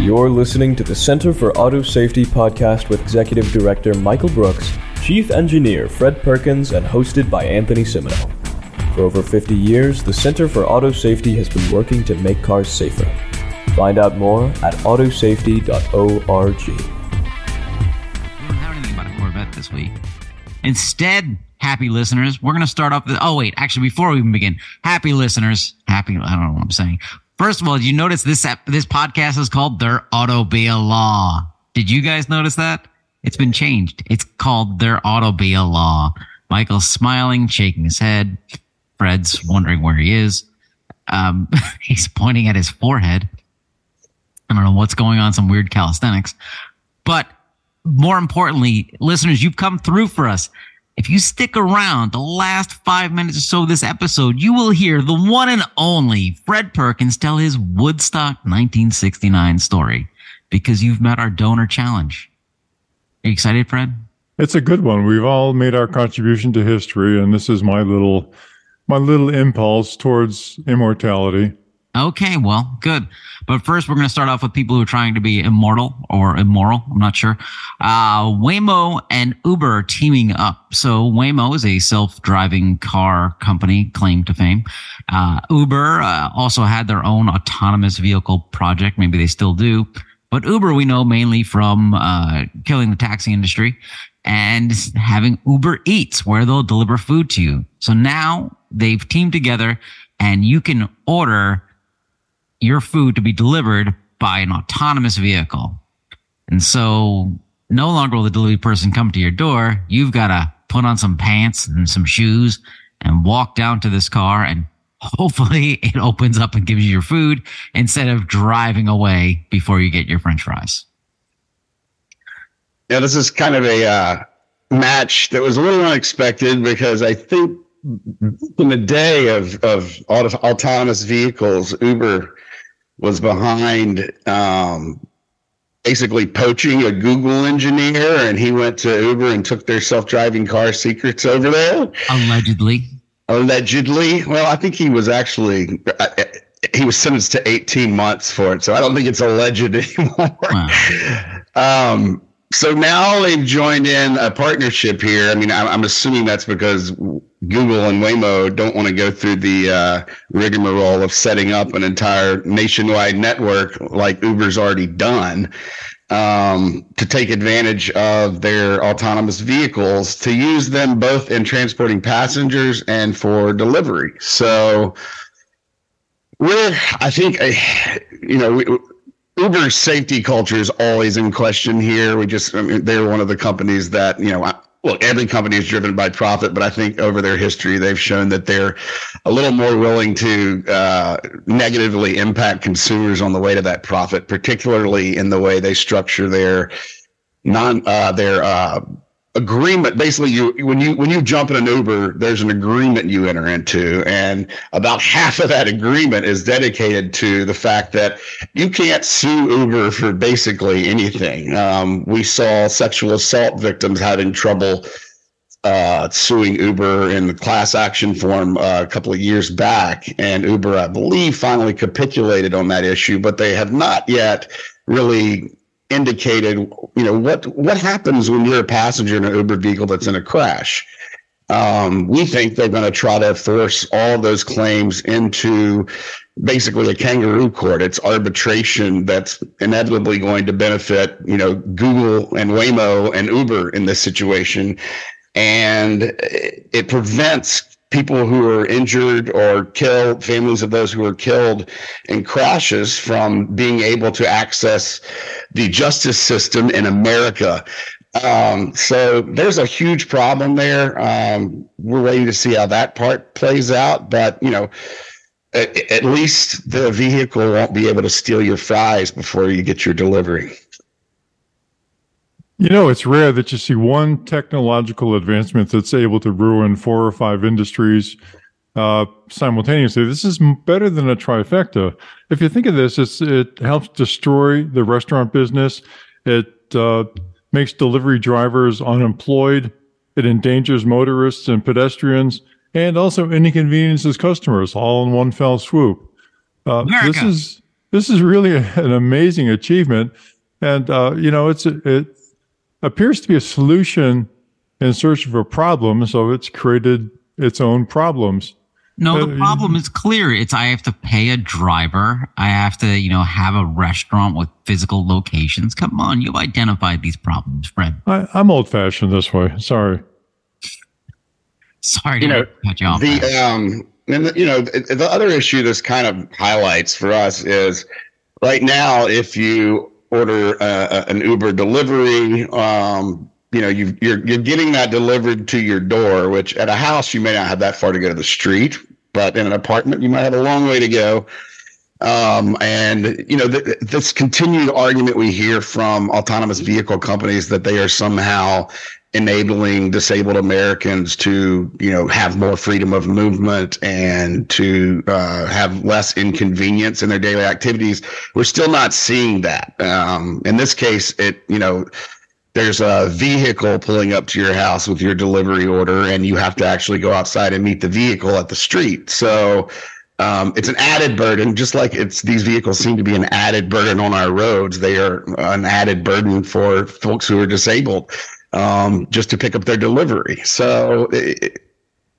You're listening to the Center for Auto Safety podcast with Executive Director Michael Brooks, Chief Engineer Fred Perkins, and hosted by Anthony Cimino. For over 50 years, the Center for Auto Safety has been working to make cars safer. Find out more at autosafety.org. We don't have anything about a Corvette this week. Instead, happy listeners, we're going to start off. The, oh wait, actually, before we even begin, happy listeners, happy. I don't know what I'm saying. First of all, you notice this this podcast is called "There Auto Be a Law"? Did you guys notice that? It's been changed. It's called "There Auto Be a Law." Michael's smiling, shaking his head. Fred's wondering where he is. Um, he's pointing at his forehead. I don't know what's going on, some weird calisthenics. But more importantly, listeners, you've come through for us. If you stick around the last five minutes or so of this episode, you will hear the one and only Fred Perkins tell his Woodstock 1969 story because you've met our donor challenge. Are you excited, Fred? It's a good one. We've all made our contribution to history, and this is my little my little impulse towards immortality. Okay, well, good. But first, we're going to start off with people who are trying to be immortal or immoral. I'm not sure. Uh, Waymo and Uber teaming up. So Waymo is a self-driving car company, claim to fame. Uh, Uber uh, also had their own autonomous vehicle project. Maybe they still do. But Uber, we know mainly from uh, killing the taxi industry and having Uber Eats, where they'll deliver food to you. So now they've teamed together, and you can order your food to be delivered by an autonomous vehicle. And so no longer will the delivery person come to your door. You've got to put on some pants and some shoes and walk down to this car and hopefully it opens up and gives you your food instead of driving away before you get your french fries. Yeah, this is kind of a uh, match that was a little unexpected because I think in the day of, of autonomous vehicles, Uber was behind um, basically poaching a Google engineer, and he went to Uber and took their self-driving car secrets over there. Allegedly. Allegedly. Well, I think he was actually he was sentenced to 18 months for it, so I don't think it's alleged anymore. Wow. Um, so now they've joined in a partnership here. I mean, I'm, assuming that's because Google and Waymo don't want to go through the uh, rigmarole of setting up an entire nationwide network like Uber's already done um, to take advantage of their autonomous vehicles to use them both in transporting passengers and for delivery. So we're, I think, you know, we, Uber's safety culture is always in question here. We just, I mean, they're one of the companies that, you know, look, every company is driven by profit, but I think over their history, they've shown that they're a little more willing to uh, negatively impact consumers on the way to that profit, particularly in the way they structure their non, uh, their, uh, agreement basically you when you when you jump in an uber there's an agreement you enter into and about half of that agreement is dedicated to the fact that you can't sue uber for basically anything. Um, we saw sexual assault victims having trouble uh, suing Uber in the class action form uh, a couple of years back, and Uber, I believe, finally capitulated on that issue, but they have not yet really indicated, you know, what what happens when you're a passenger in an Uber vehicle that's in a crash. Um, we think they're going to try to force all those claims into basically a kangaroo court. It's arbitration that's inevitably going to benefit, you know, Google and Waymo and Uber in this situation. And it prevents people who are injured or killed, families of those who are killed in crashes from being able to access the justice system in America. Um, so there's a huge problem there. Um, we're waiting to see how that part plays out, but you know, at, at least the vehicle won't be able to steal your fries before you get your delivery. You know, it's rare that you see one technological advancement that's able to ruin four or five industries uh, simultaneously. This is better than a trifecta. If you think of this, it helps destroy the restaurant business. It uh, makes delivery drivers unemployed. It endangers motorists and pedestrians, and also inconveniences customers all in one fell swoop. Uh, this is this is really an amazing achievement, and uh, you know, it's it appears to be a solution in search of a problem, so it's created its own problems. No, the uh, problem is clear. It's I have to pay a driver. I have to, you know, have a restaurant with physical locations. Come on, you've identified these problems, Fred. I, am old fashioned this way. Sorry. Sorry to you know, cut you off. The um, and the, you know, the, the other issue this kind of highlights for us is right now if you order uh, an Uber delivery, um, you know, you you're you're getting that delivered to your door. Which at a house you may not have that far to go to the street but in an apartment, you might have a long way to go. Um, and you know, th- this continued argument we hear from autonomous vehicle companies that they are somehow enabling disabled Americans to, you know, have more freedom of movement and to uh, have less inconvenience in their daily activities. We're still not seeing that. Um, in this case, it, you know, there's a vehicle pulling up to your house with your delivery order and you have to actually go outside and meet the vehicle at the street so um, it's an added burden just like it's these vehicles seem to be an added burden on our roads they are an added burden for folks who are disabled um, just to pick up their delivery so it,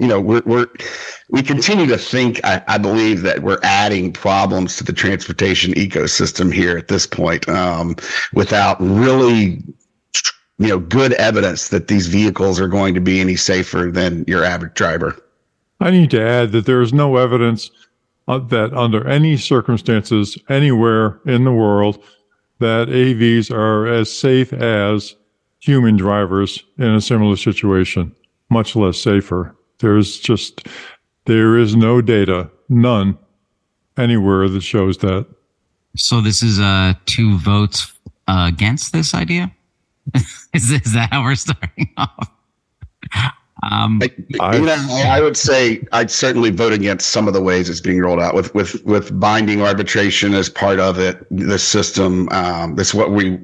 you know we're, we're we continue to think I, I, believe that we're adding problems to the transportation ecosystem here at this point um, without really you know good evidence that these vehicles are going to be any safer than your average driver. I need to add that there is no evidence uh, that under any circumstances anywhere in the world that AVs are as safe as human drivers in a similar situation, much less safer. There's just there is no data, none anywhere that shows that. So this is uh two votes uh, against this idea? is, is that how we're starting off? Um, I, you know, I would say I'd certainly vote against some of the ways it's being rolled out with with with binding arbitration as part of it. The system, um, that's what we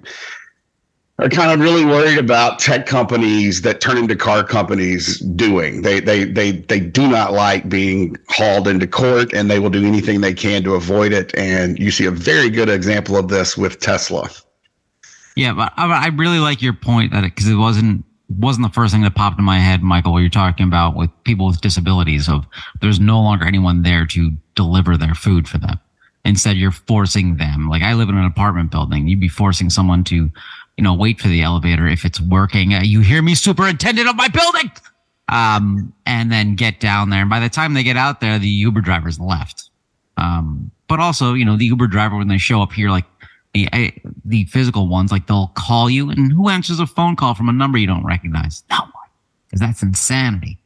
are kind of really worried about. Tech companies that turn into car companies doing. They they they they do not like being hauled into court, and they will do anything they can to avoid it. And you see a very good example of this with Tesla. Yeah, but I, really like your point that because it, wasn't wasn't the first thing that popped in my head, Michael, what you're talking about with people with disabilities of there's no longer anyone there to deliver their food for them. Instead, you're forcing them. Like I live in an apartment building. You'd be forcing someone to, you know, wait for the elevator if it's working. Uh, you hear me, superintendent of my building. Um, and then get down there. And by the time they get out there, the Uber driver's left. Um, but also, you know, the Uber driver, when they show up here, like the the physical ones, like they'll call you, and who answers a phone call from a number you don't recognize? No one, because that's insanity.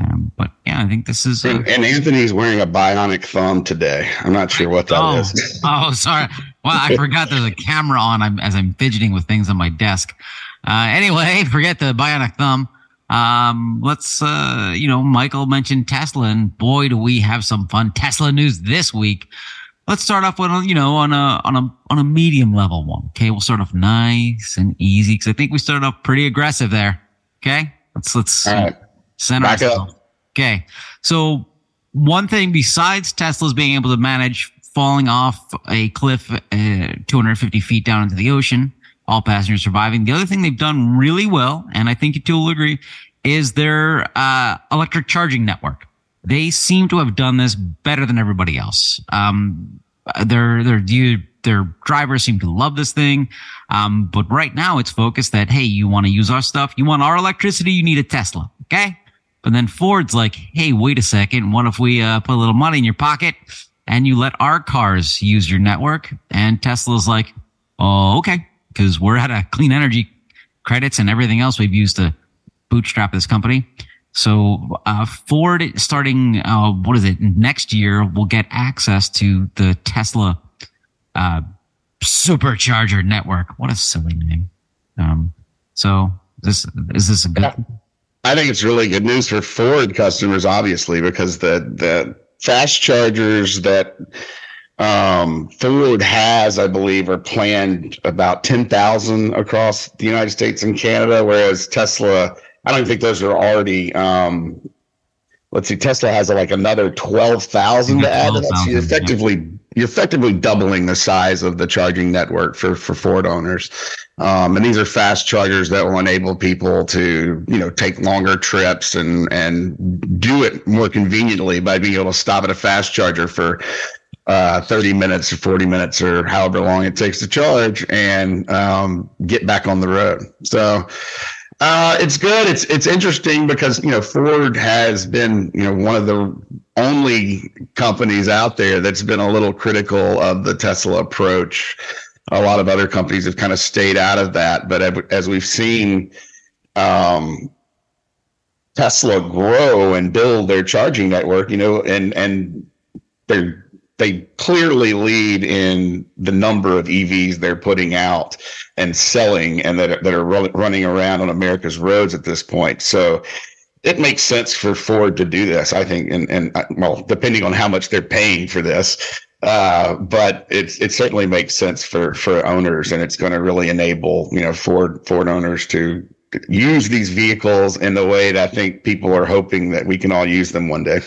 Um, but yeah, I think this is. and, and, Anthony's wearing a bionic thumb today. I'm not sure what that oh, is. oh, sorry. Well, I forgot there's a camera on I'm, as I'm fidgeting with things on my desk. Uh, anyway, forget the bionic thumb. Um, let's, uh, you know, Michael mentioned Tesla, and boy, do we have some fun Tesla news this week let's start off with you know on a on a on a medium level one. Okay, we'll start off nice and easy because I think we started off pretty aggressive there. Okay, let's let's right. center Back ourselves. Up. Okay, so one thing besides Tesla's being able to manage falling off a cliff uh, 250 feet down into the ocean, all passengers surviving. The other thing they've done really well, and I think you two will agree, is their uh, electric charging network they seem to have done this better than everybody else. Um, their their their drivers seem to love this thing, um, but right now it's focused that hey, you want to use our stuff, you want our electricity, you need a Tesla, okay? But then Ford's like, hey, wait a second, what if we uh, put a little money in your pocket and you let our cars use your network? And Tesla's like, oh, okay, because we're at a clean energy credits and everything else we've used to bootstrap this company. So uh, Ford, starting uh, what is it next year, will get access to the Tesla uh, supercharger network. What a silly name! Um, so this is this a good? I think it's really good news for Ford customers, obviously, because the the fast chargers that um, Ford has, I believe, are planned about ten thousand across the United States and Canada, whereas Tesla I don't think those are already. Um, let's see, Tesla has like another twelve thousand to add. To that. So you're effectively you're effectively doubling the size of the charging network for for Ford owners. Um, and these are fast chargers that will enable people to, you know, take longer trips and and do it more conveniently by being able to stop at a fast charger for uh, 30 minutes or 40 minutes or however long it takes to charge and um, get back on the road. So uh, it's good. It's it's interesting because you know Ford has been you know one of the only companies out there that's been a little critical of the Tesla approach. A lot of other companies have kind of stayed out of that, but as we've seen um, Tesla grow and build their charging network, you know, and and they're they clearly lead in the number of EVs they're putting out and selling and that that are running around on America's roads at this point. So it makes sense for Ford to do this, I think, and, and uh, well, depending on how much they're paying for this. Uh, but it it certainly makes sense for for owners, and it's going to really enable you know Ford Ford owners to use these vehicles in the way that I think people are hoping that we can all use them one day.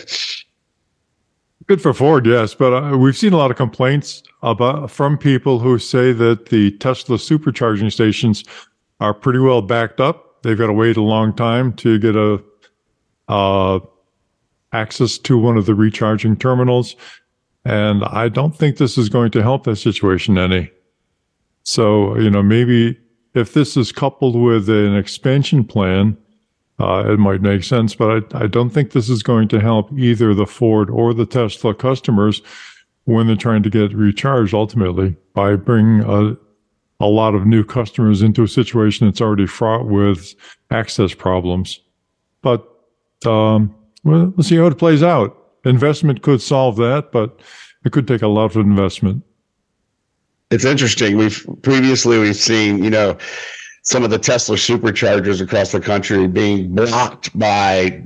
Good for Ford, yes, but uh, we've seen a lot of complaints about from people who say that the Tesla supercharging stations are pretty well backed up. They've got to wait a long time to get a uh, access to one of the recharging terminals, and I don't think this is going to help that situation any. So you know, maybe if this is coupled with an expansion plan uh, it might make sense, but I, I don't think this is going to help either the Ford or the Tesla customers when they're trying to get recharged ultimately by bringing a, a lot of new customers into a situation that's already fraught with access problems. But um, well, let's see how it plays out. Investment could solve that, but it could take a lot of investment. It's interesting. We've previously we've seen, you know, some of the Tesla superchargers across the country being blocked by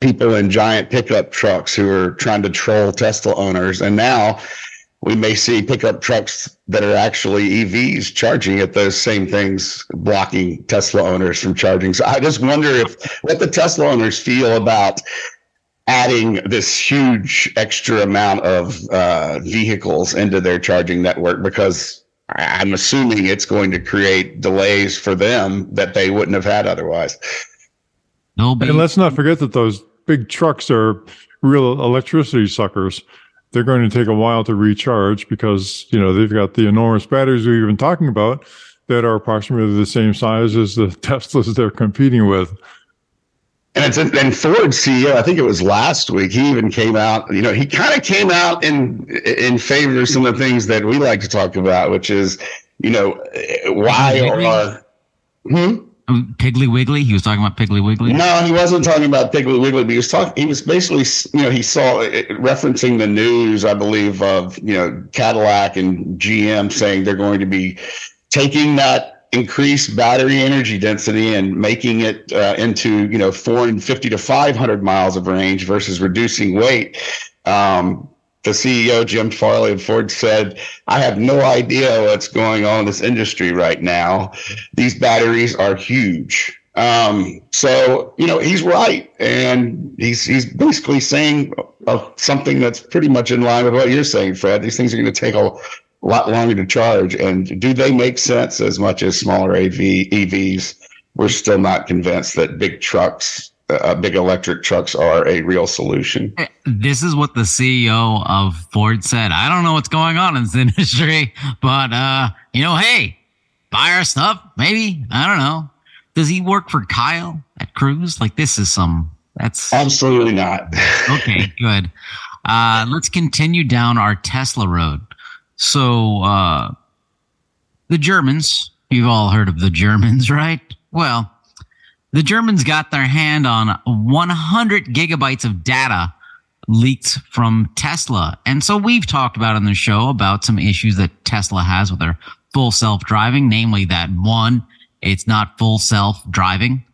people in giant pickup trucks who are trying to troll Tesla owners. And now we may see pickup trucks that are actually EVs charging at those same things, blocking Tesla owners from charging. So I just wonder if what the Tesla owners feel about adding this huge extra amount of uh, vehicles into their charging network because I'm assuming it's going to create delays for them that they wouldn't have had otherwise. No, and let's not forget that those big trucks are real electricity suckers. They're going to take a while to recharge because you know they've got the enormous batteries we've been talking about that are approximately the same size as the Teslas they're competing with. And it's and Ford CEO, I think it was last week. He even came out. You know, he kind of came out in in favor of some of the things that we like to talk about, which is, you know, why are. Hmm? Um, Piggly Wiggly. He was talking about Piggly Wiggly. No, he wasn't talking about Piggly Wiggly. But he was talking. He was basically, you know, he saw referencing the news, I believe, of you know Cadillac and GM saying they're going to be taking that increased battery energy density and making it uh, into you know 450 to 500 miles of range versus reducing weight um, the ceo jim farley of ford said i have no idea what's going on in this industry right now these batteries are huge um, so you know he's right and he's he's basically saying uh, something that's pretty much in line with what you're saying fred these things are going to take a lot longer to charge. And do they make sense as much as smaller AV, EVs? We're still not convinced that big trucks, uh, big electric trucks, are a real solution. This is what the CEO of Ford said. I don't know what's going on in this industry, but uh, you know, hey, buy our stuff. Maybe I don't know. Does he work for Kyle at Cruise? Like this is some. That's absolutely not. okay, good. Uh, let's continue down our Tesla road. So, uh, the Germans, you've all heard of the Germans, right? Well, the Germans got their hand on 100 gigabytes of data leaked from Tesla. And so we've talked about on the show about some issues that Tesla has with their full self driving, namely that one, it's not full self driving.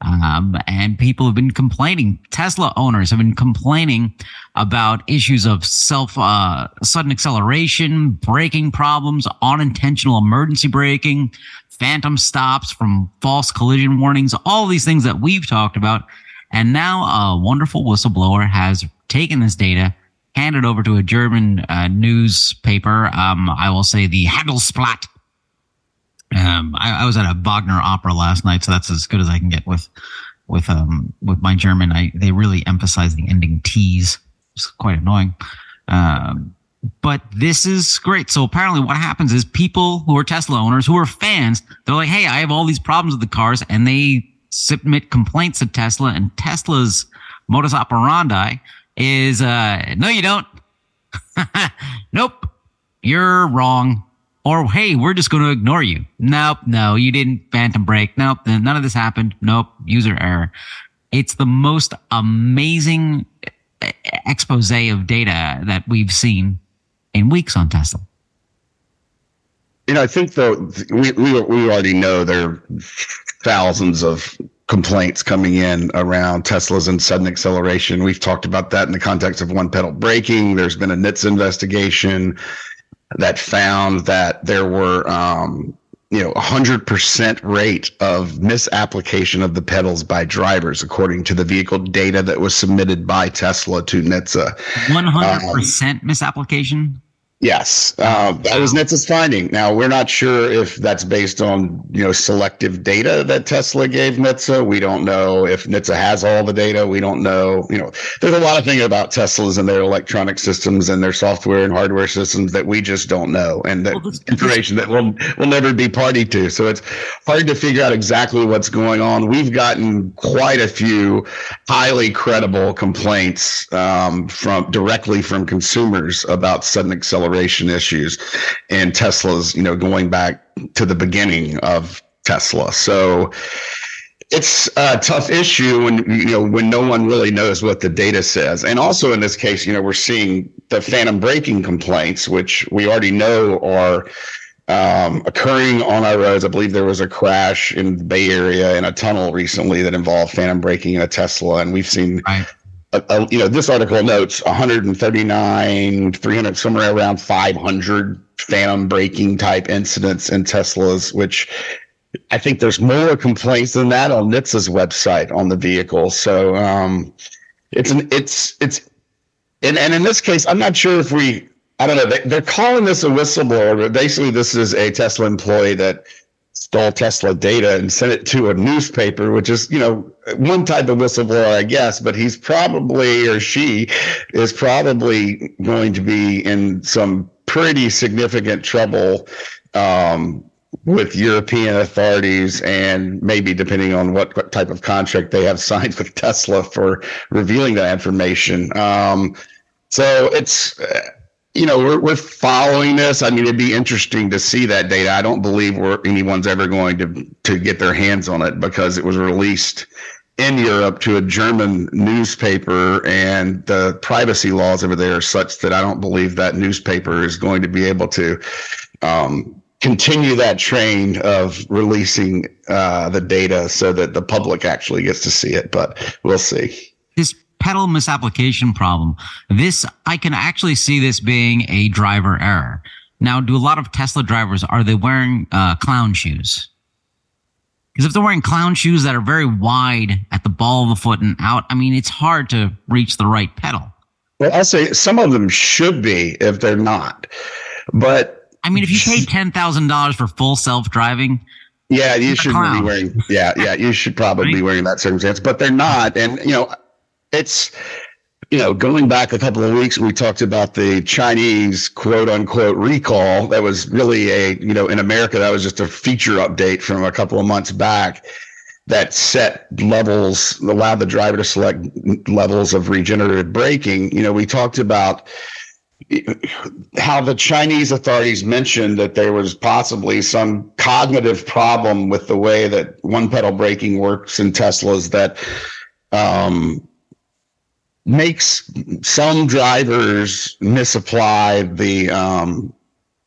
Um, and people have been complaining. Tesla owners have been complaining about issues of self uh, sudden acceleration, braking problems, unintentional emergency braking, phantom stops from false collision warnings, all these things that we've talked about. And now a wonderful whistleblower has taken this data handed over to a German uh, newspaper. Um, I will say the Handelsblatt. Um, I, I, was at a Wagner opera last night, so that's as good as I can get with with um with my German. I they really emphasize the ending T's. It's quite annoying. Um, but this is great. So apparently, what happens is people who are Tesla owners who are fans, they're like, "Hey, I have all these problems with the cars," and they submit complaints to Tesla, and Tesla's modus operandi is, uh, "No, you don't. nope, you're wrong." Or, hey, we're just going to ignore you. Nope, no, you didn't phantom brake. Nope, none of this happened. Nope, user error. It's the most amazing expose of data that we've seen in weeks on Tesla. You know, I think though we we we already know there are thousands of complaints coming in around Teslas and sudden acceleration. We've talked about that in the context of one pedal braking. There's been a NHTSA investigation that found that there were um, you know, 100% rate of misapplication of the pedals by drivers, according to the vehicle data that was submitted by Tesla to NHTSA. 100% um, misapplication? Yes, uh, that was NHTSA's finding. Now we're not sure if that's based on you know selective data that Tesla gave NHTSA. We don't know if NHTSA has all the data. We don't know. You know, there's a lot of things about Teslas and their electronic systems and their software and hardware systems that we just don't know, and that well, information that we'll we'll never be party to. So it's hard to figure out exactly what's going on. We've gotten quite a few highly credible complaints um, from directly from consumers about sudden acceleration issues and Tesla's, you know, going back to the beginning of Tesla. So it's a tough issue when you know when no one really knows what the data says. And also in this case, you know, we're seeing the phantom braking complaints, which we already know are um, occurring on our roads. I believe there was a crash in the Bay Area in a tunnel recently that involved phantom braking in a Tesla, and we've seen right uh, you know, this article notes 139, 300, somewhere around 500 phantom braking type incidents in Teslas, which I think there's more complaints than that on NHTSA's website on the vehicle. So um, it's an it's it's and and in this case, I'm not sure if we I don't know they, they're calling this a whistleblower, but basically this is a Tesla employee that stole Tesla data and sent it to a newspaper, which is, you know, one type of whistleblower, I guess, but he's probably or she is probably going to be in some pretty significant trouble um, with European authorities and maybe depending on what, what, type of contract they have signed with Tesla for revealing that information. Um, so it's, you know, we're, we're following this. I mean, it'd be interesting to see that data. I don't believe we're, anyone's ever going to, to get their hands on it because it was released in Europe to a German newspaper and the privacy laws over there are such that I don't believe that newspaper is going to be able to, um, continue that train of releasing, uh, the data so that the public actually gets to see it, but we'll see. This pedal misapplication problem. This, I can actually see this being a driver error. Now, do a lot of Tesla drivers, are they wearing uh, clown shoes? Because if they're wearing clown shoes that are very wide at the ball of the foot and out, I mean, it's hard to reach the right pedal. Well, I'll say some of them should be if they're not. But I mean, if you paid $10,000 for full self driving, yeah, you should be wearing, yeah, yeah, you should probably be wearing that circumstance, but they're not. And, you know, it's you know, going back a couple of weeks, we talked about the Chinese quote unquote recall. That was really a, you know, in America, that was just a feature update from a couple of months back that set levels, allowed the driver to select levels of regenerative braking. You know, we talked about how the Chinese authorities mentioned that there was possibly some cognitive problem with the way that one pedal braking works in Teslas that, um, makes some drivers misapply the um,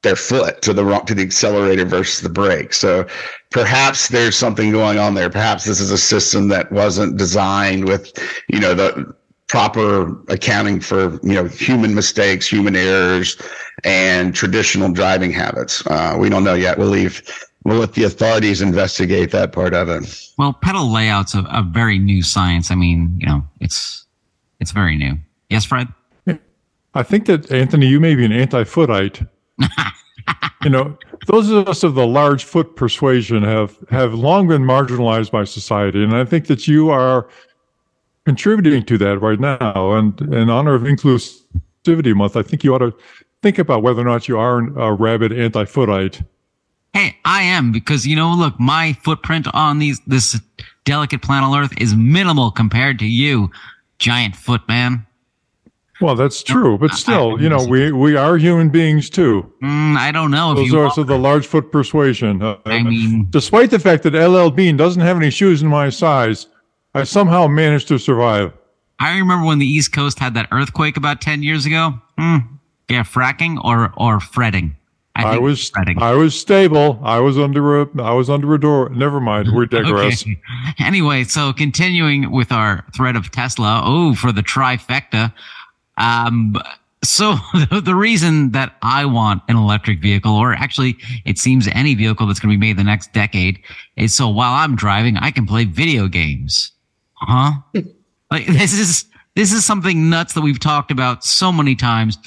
their foot to the to the accelerator versus the brake. So perhaps there's something going on there. Perhaps this is a system that wasn't designed with you know the proper accounting for you know human mistakes, human errors, and traditional driving habits. Uh, we don't know yet. We'll leave. We'll let the authorities investigate that part of it. Well, pedal layouts a, a very new science. I mean, you know, it's it's very new. Yes, Fred? I think that Anthony, you may be an anti-footite. you know, those of us of the large foot persuasion have have long been marginalized by society, and I think that you are contributing to that right now. And in honor of Inclusivity Month, I think you ought to think about whether or not you are a rabid anti-footite. Hey, I am because you know, look, my footprint on these this delicate planet Earth is minimal compared to you, giant foot man. Well, that's true, but still, you know, we we are human beings too. Mm, I don't know. Those if you are also the large foot persuasion. Uh, I mean, despite the fact that LL Bean doesn't have any shoes in my size, I somehow managed to survive. I remember when the East Coast had that earthquake about ten years ago. Hmm. Yeah, fracking or or fretting. I, I was fretting. I was stable. I was under a I was under a door. Never mind. We digress. okay. Anyway, so continuing with our thread of Tesla. Oh, for the trifecta. Um, so the reason that I want an electric vehicle, or actually it seems any vehicle that's going to be made the next decade, is so while I'm driving, I can play video games. Huh? like this is this is something nuts that we've talked about so many times.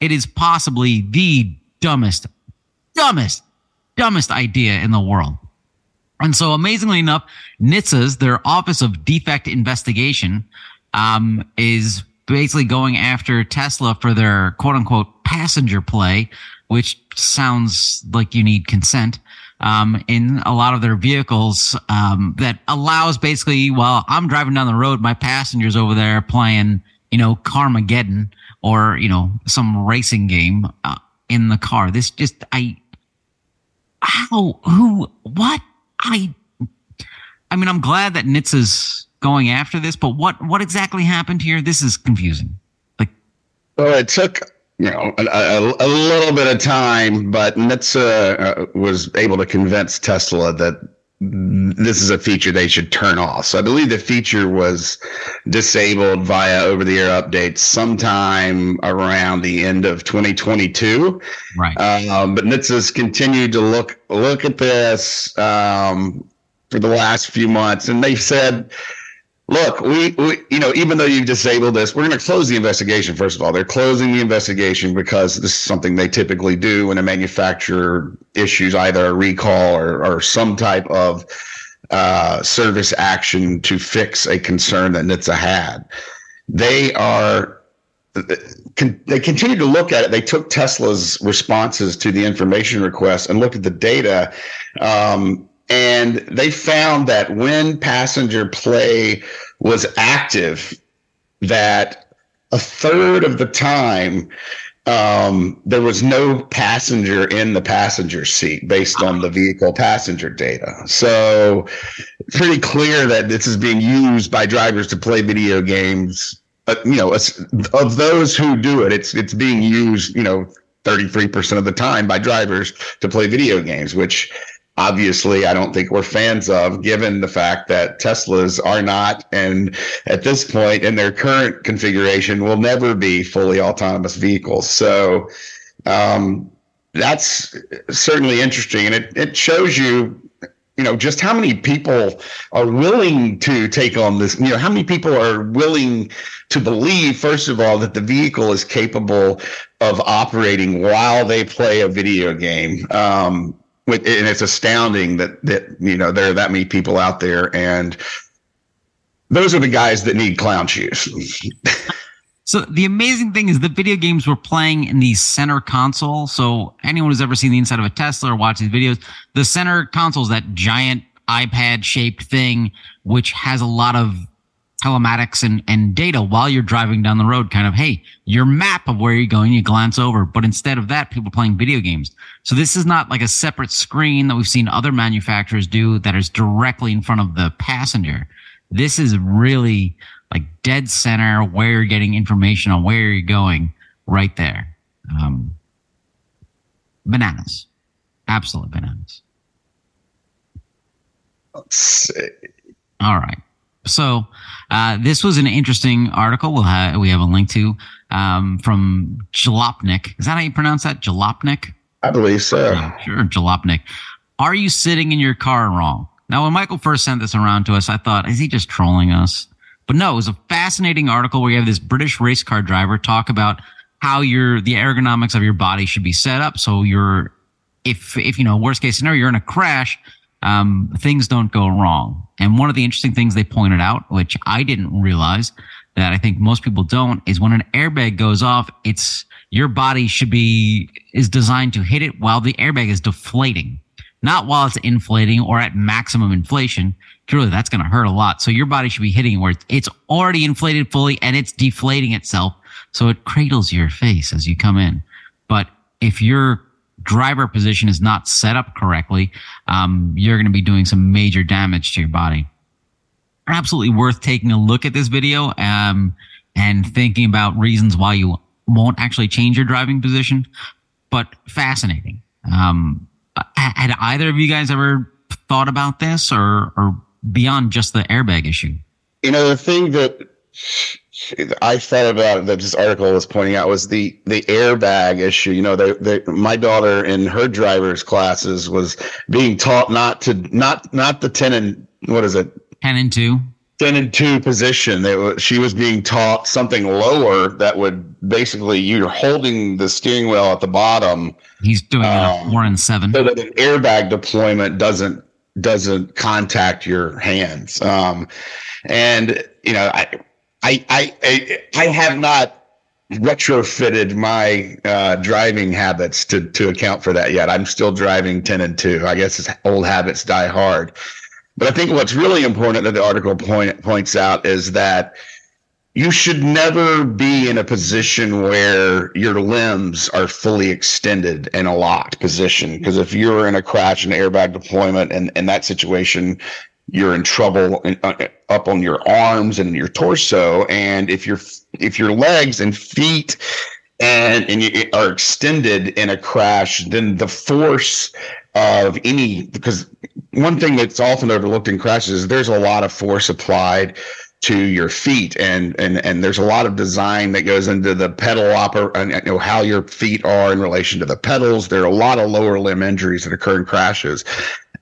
It is possibly the dumbest, dumbest, dumbest idea in the world. And so amazingly enough, NHTSA's, their Office of Defect Investigation, um, is basically going after Tesla for their quote unquote passenger play, which sounds like you need consent. Um, in a lot of their vehicles, um, that allows basically while I'm driving down the road, my passengers over there playing, you know, Carmageddon or, you know, some racing game uh, in the car. This just, I, how, who, what? I, I mean, I'm glad that NHTSA's going after this, but what what exactly happened here? This is confusing. Like, well, it took you know a, a, a little bit of time, but NHTSA uh, was able to convince Tesla that this is a feature they should turn off. So I believe the feature was disabled via over the air updates sometime around the end of 2022. Right. Um, but NHTSA's continued to look look at this um, for the last few months, and they said look, we, we, you know, even though you've disabled this, we're going to close the investigation. First of all, they're closing the investigation because this is something they typically do when a manufacturer issues either a recall or, or some type of uh, service action to fix a concern that NHTSA had. They are they continue to look at it. They took Tesla's responses to the information request and looked at the data. Um, and they found that when passenger play was active, that a third of the time um, there was no passenger in the passenger seat based on the vehicle passenger data. So, pretty clear that this is being used by drivers to play video games. Uh, you know, of those who do it, it's it's being used. You know, 33% of the time by drivers to play video games, which obviously I don't think we're fans of, given the fact that Teslas are not, and at this point in their current configuration, will never be fully autonomous vehicles. So um, that's certainly interesting, and it it shows you. You know, just how many people are willing to take on this? You know, how many people are willing to believe, first of all, that the vehicle is capable of operating while they play a video game. Um, and it's astounding that that you know there are that many people out there, and those are the guys that need clown shoes. so the amazing thing is the video games we're playing in the center console. So anyone who's ever seen the inside of a Tesla or watched these videos, the center console is that giant iPad shaped thing, which has a lot of telematics and, and data while you're driving down the road, kind of, hey, your map of where you're going, you glance over. But instead of that, people playing video games. So this is not like a separate screen that we've seen other manufacturers do that is directly in front of the passenger. This is really like dead center where you're getting information on where you're going right there. Um, bananas. Absolute bananas. Let's see. All right. So uh, this was an interesting article. We'll have, we have a link to um, from Jalopnik. Is that how you pronounce that? Jalopnik? I believe so. Sure, Jalopnik. Are you sitting in your car wrong? Now, when Michael first sent this around to us, I thought, is he just trolling us? But no, it was a fascinating article where you have this British race car driver talk about how your the ergonomics of your body should be set up. So you're if if you know worst case scenario you're in a crash, um, things don't go wrong. And one of the interesting things they pointed out, which I didn't realize that I think most people don't, is when an airbag goes off, it's your body should be is designed to hit it while the airbag is deflating, not while it's inflating or at maximum inflation. Truly, that's going to hurt a lot. So your body should be hitting where it's already inflated fully and it's deflating itself. So it cradles your face as you come in. But if your driver position is not set up correctly, um, you're going to be doing some major damage to your body. Absolutely worth taking a look at this video um, and thinking about reasons why you won't actually change your driving position, but fascinating. Um, had either of you guys ever thought about this or, or beyond just the airbag issue? You know, the thing that I thought about that this article was pointing out was the the airbag issue. You know, they, they, my daughter in her driver's classes was being taught not to not not the ten and what is it? Ten and two ten and 2 position. They, she was being taught something lower that would basically you're holding the steering wheel at the bottom. He's doing um, one and seven. So that an airbag deployment doesn't doesn't contact your hands. Um, and you know, I, I, I, I have not retrofitted my uh, driving habits to to account for that yet. I'm still driving 10 and 2. I guess old habits die hard. But I think what's really important that the article point, points out is that you should never be in a position where your limbs are fully extended in a locked position. Because if you're in a crash and airbag deployment and in that situation, you're in trouble in, uh, up on your arms and in your torso. And if your if your legs and feet and and you are extended in a crash, then the force of any because one thing that's often overlooked in crashes is there's a lot of force applied to your feet. And and and there's a lot of design that goes into the pedal oper and you know how your feet are in relation to the pedals. There are a lot of lower limb injuries that occur in crashes.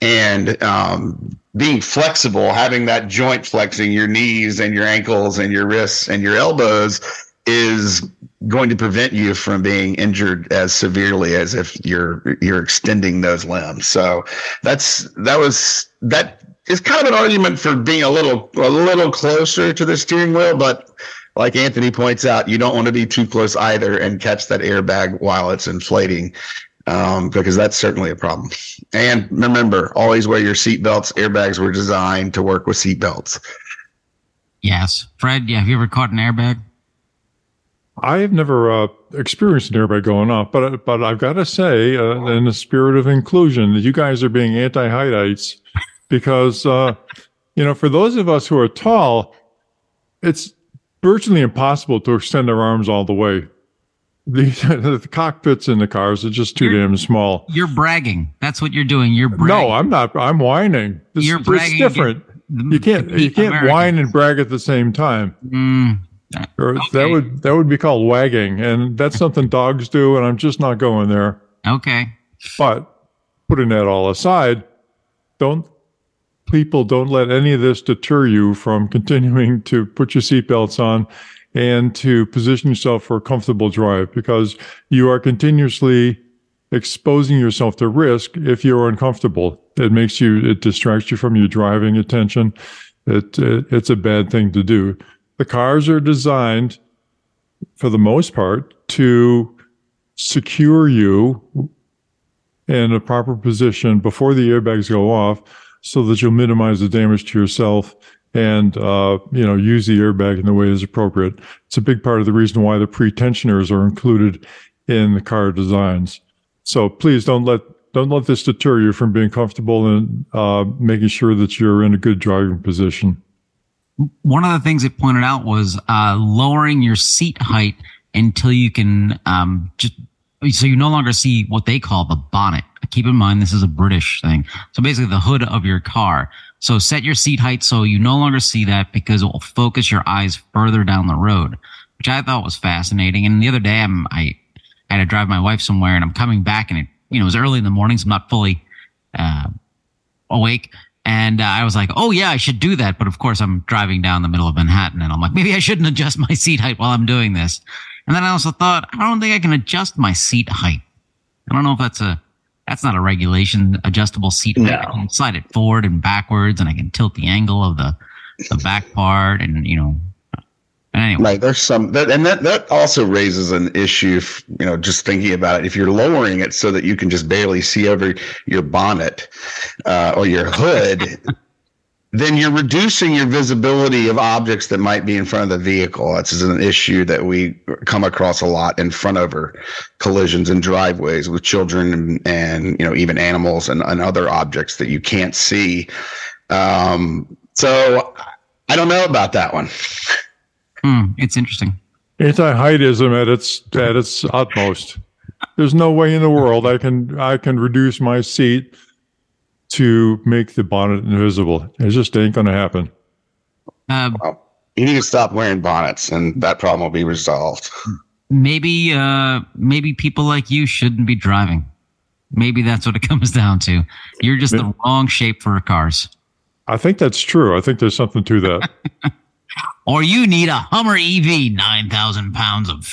And um, being flexible having that joint flexing your knees and your ankles and your wrists and your elbows is going to prevent you from being injured as severely as if you're you're extending those limbs. So that's that was that is kind of an argument for being a little a little closer to the steering wheel, but like Anthony points out, you don't want to be too close either and catch that airbag while it's inflating. Um, because that's certainly a problem. And remember, always wear your seatbelts. Airbags were designed to work with seatbelts. Yes. Fred, yeah, have you ever caught an airbag? I have never uh, experienced an airbag going off, but but I've got to say, uh, in the spirit of inclusion, that you guys are being anti-Hyddites because uh, you know, for those of us who are tall, it's virtually impossible to extend our arms all the way. The, the cockpits in the cars are just too you're, damn small. You're bragging. That's what you're doing. You're bragging. No, I'm not. I'm whining. This, you're bragging. It's different. You can't. You can't whine and brag at the same time. Mm, or okay. that would that would be called wagging, and that's something dogs do, and I'm just not going there. Okay. But putting that all aside, don't people don't let any of this deter you from continuing to put your seatbelts on and to position yourself for a comfortable drive because you are continuously exposing yourself to risk if you're uncomfortable. It makes you, it distracts you from your driving attention. It, it, it's a bad thing to do. The cars are designed for the most part to secure you in a proper position before the airbags go off so that you'll minimize the damage to yourself and uh, you know use the airbag in the way that's appropriate. It's a big part of the reason why the pre-tensioners are included in the car designs. So please don't let don't let this deter you from being comfortable and uh, making sure that you're in a good driving position one of the things it pointed out was uh, lowering your seat height until you can um, just so you no longer see what they call the bonnet. Keep in mind this is a British thing. So basically the hood of your car. So set your seat height so you no longer see that because it will focus your eyes further down the road, which I thought was fascinating. And the other day I'm, I had to drive my wife somewhere and I'm coming back and it, you know, it was early in the morning, so I'm not fully uh, awake. And uh, I was like, oh, yeah, I should do that. But of course, I'm driving down the middle of Manhattan and I'm like, maybe I shouldn't adjust my seat height while I'm doing this. And then I also thought, I don't think I can adjust my seat height. I don't know if that's a that's not a regulation adjustable seat height. I can slide it forward and backwards, and I can tilt the angle of the the back part, and you know. Anyway. Right, there's some that, and that that also raises an issue. If, you know, just thinking about it, if you're lowering it so that you can just barely see over your bonnet uh, or your hood, then you're reducing your visibility of objects that might be in front of the vehicle. That's an issue that we come across a lot in front over collisions and driveways with children and, and you know even animals and, and, other objects that you can't see. Um, so I don't know about that one. Hmm, it's interesting. Anti-heightism at its at its utmost. There's no way in the world I can I can reduce my seat to make the bonnet invisible. It just ain't going to happen. Um, well, you need to stop wearing bonnets, and that problem will be resolved. Maybe, uh, maybe people like you shouldn't be driving. Maybe that's what it comes down to. You're just the wrong shape for cars. I think that's true. I think there's something to that. or you need a Hummer EV, nine thousand pounds of.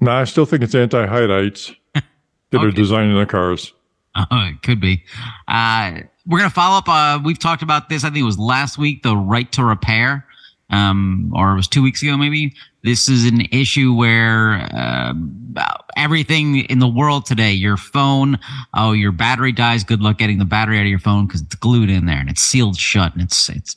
No, I still think it's anti-heightites that okay. are designing the cars. Uh, it could be. Uh, we're going to follow up. Uh, we've talked about this. I think it was last week, the right to repair, um, or it was two weeks ago, maybe. This is an issue where uh, everything in the world today, your phone, oh, your battery dies. Good luck getting the battery out of your phone because it's glued in there and it's sealed shut and it's it's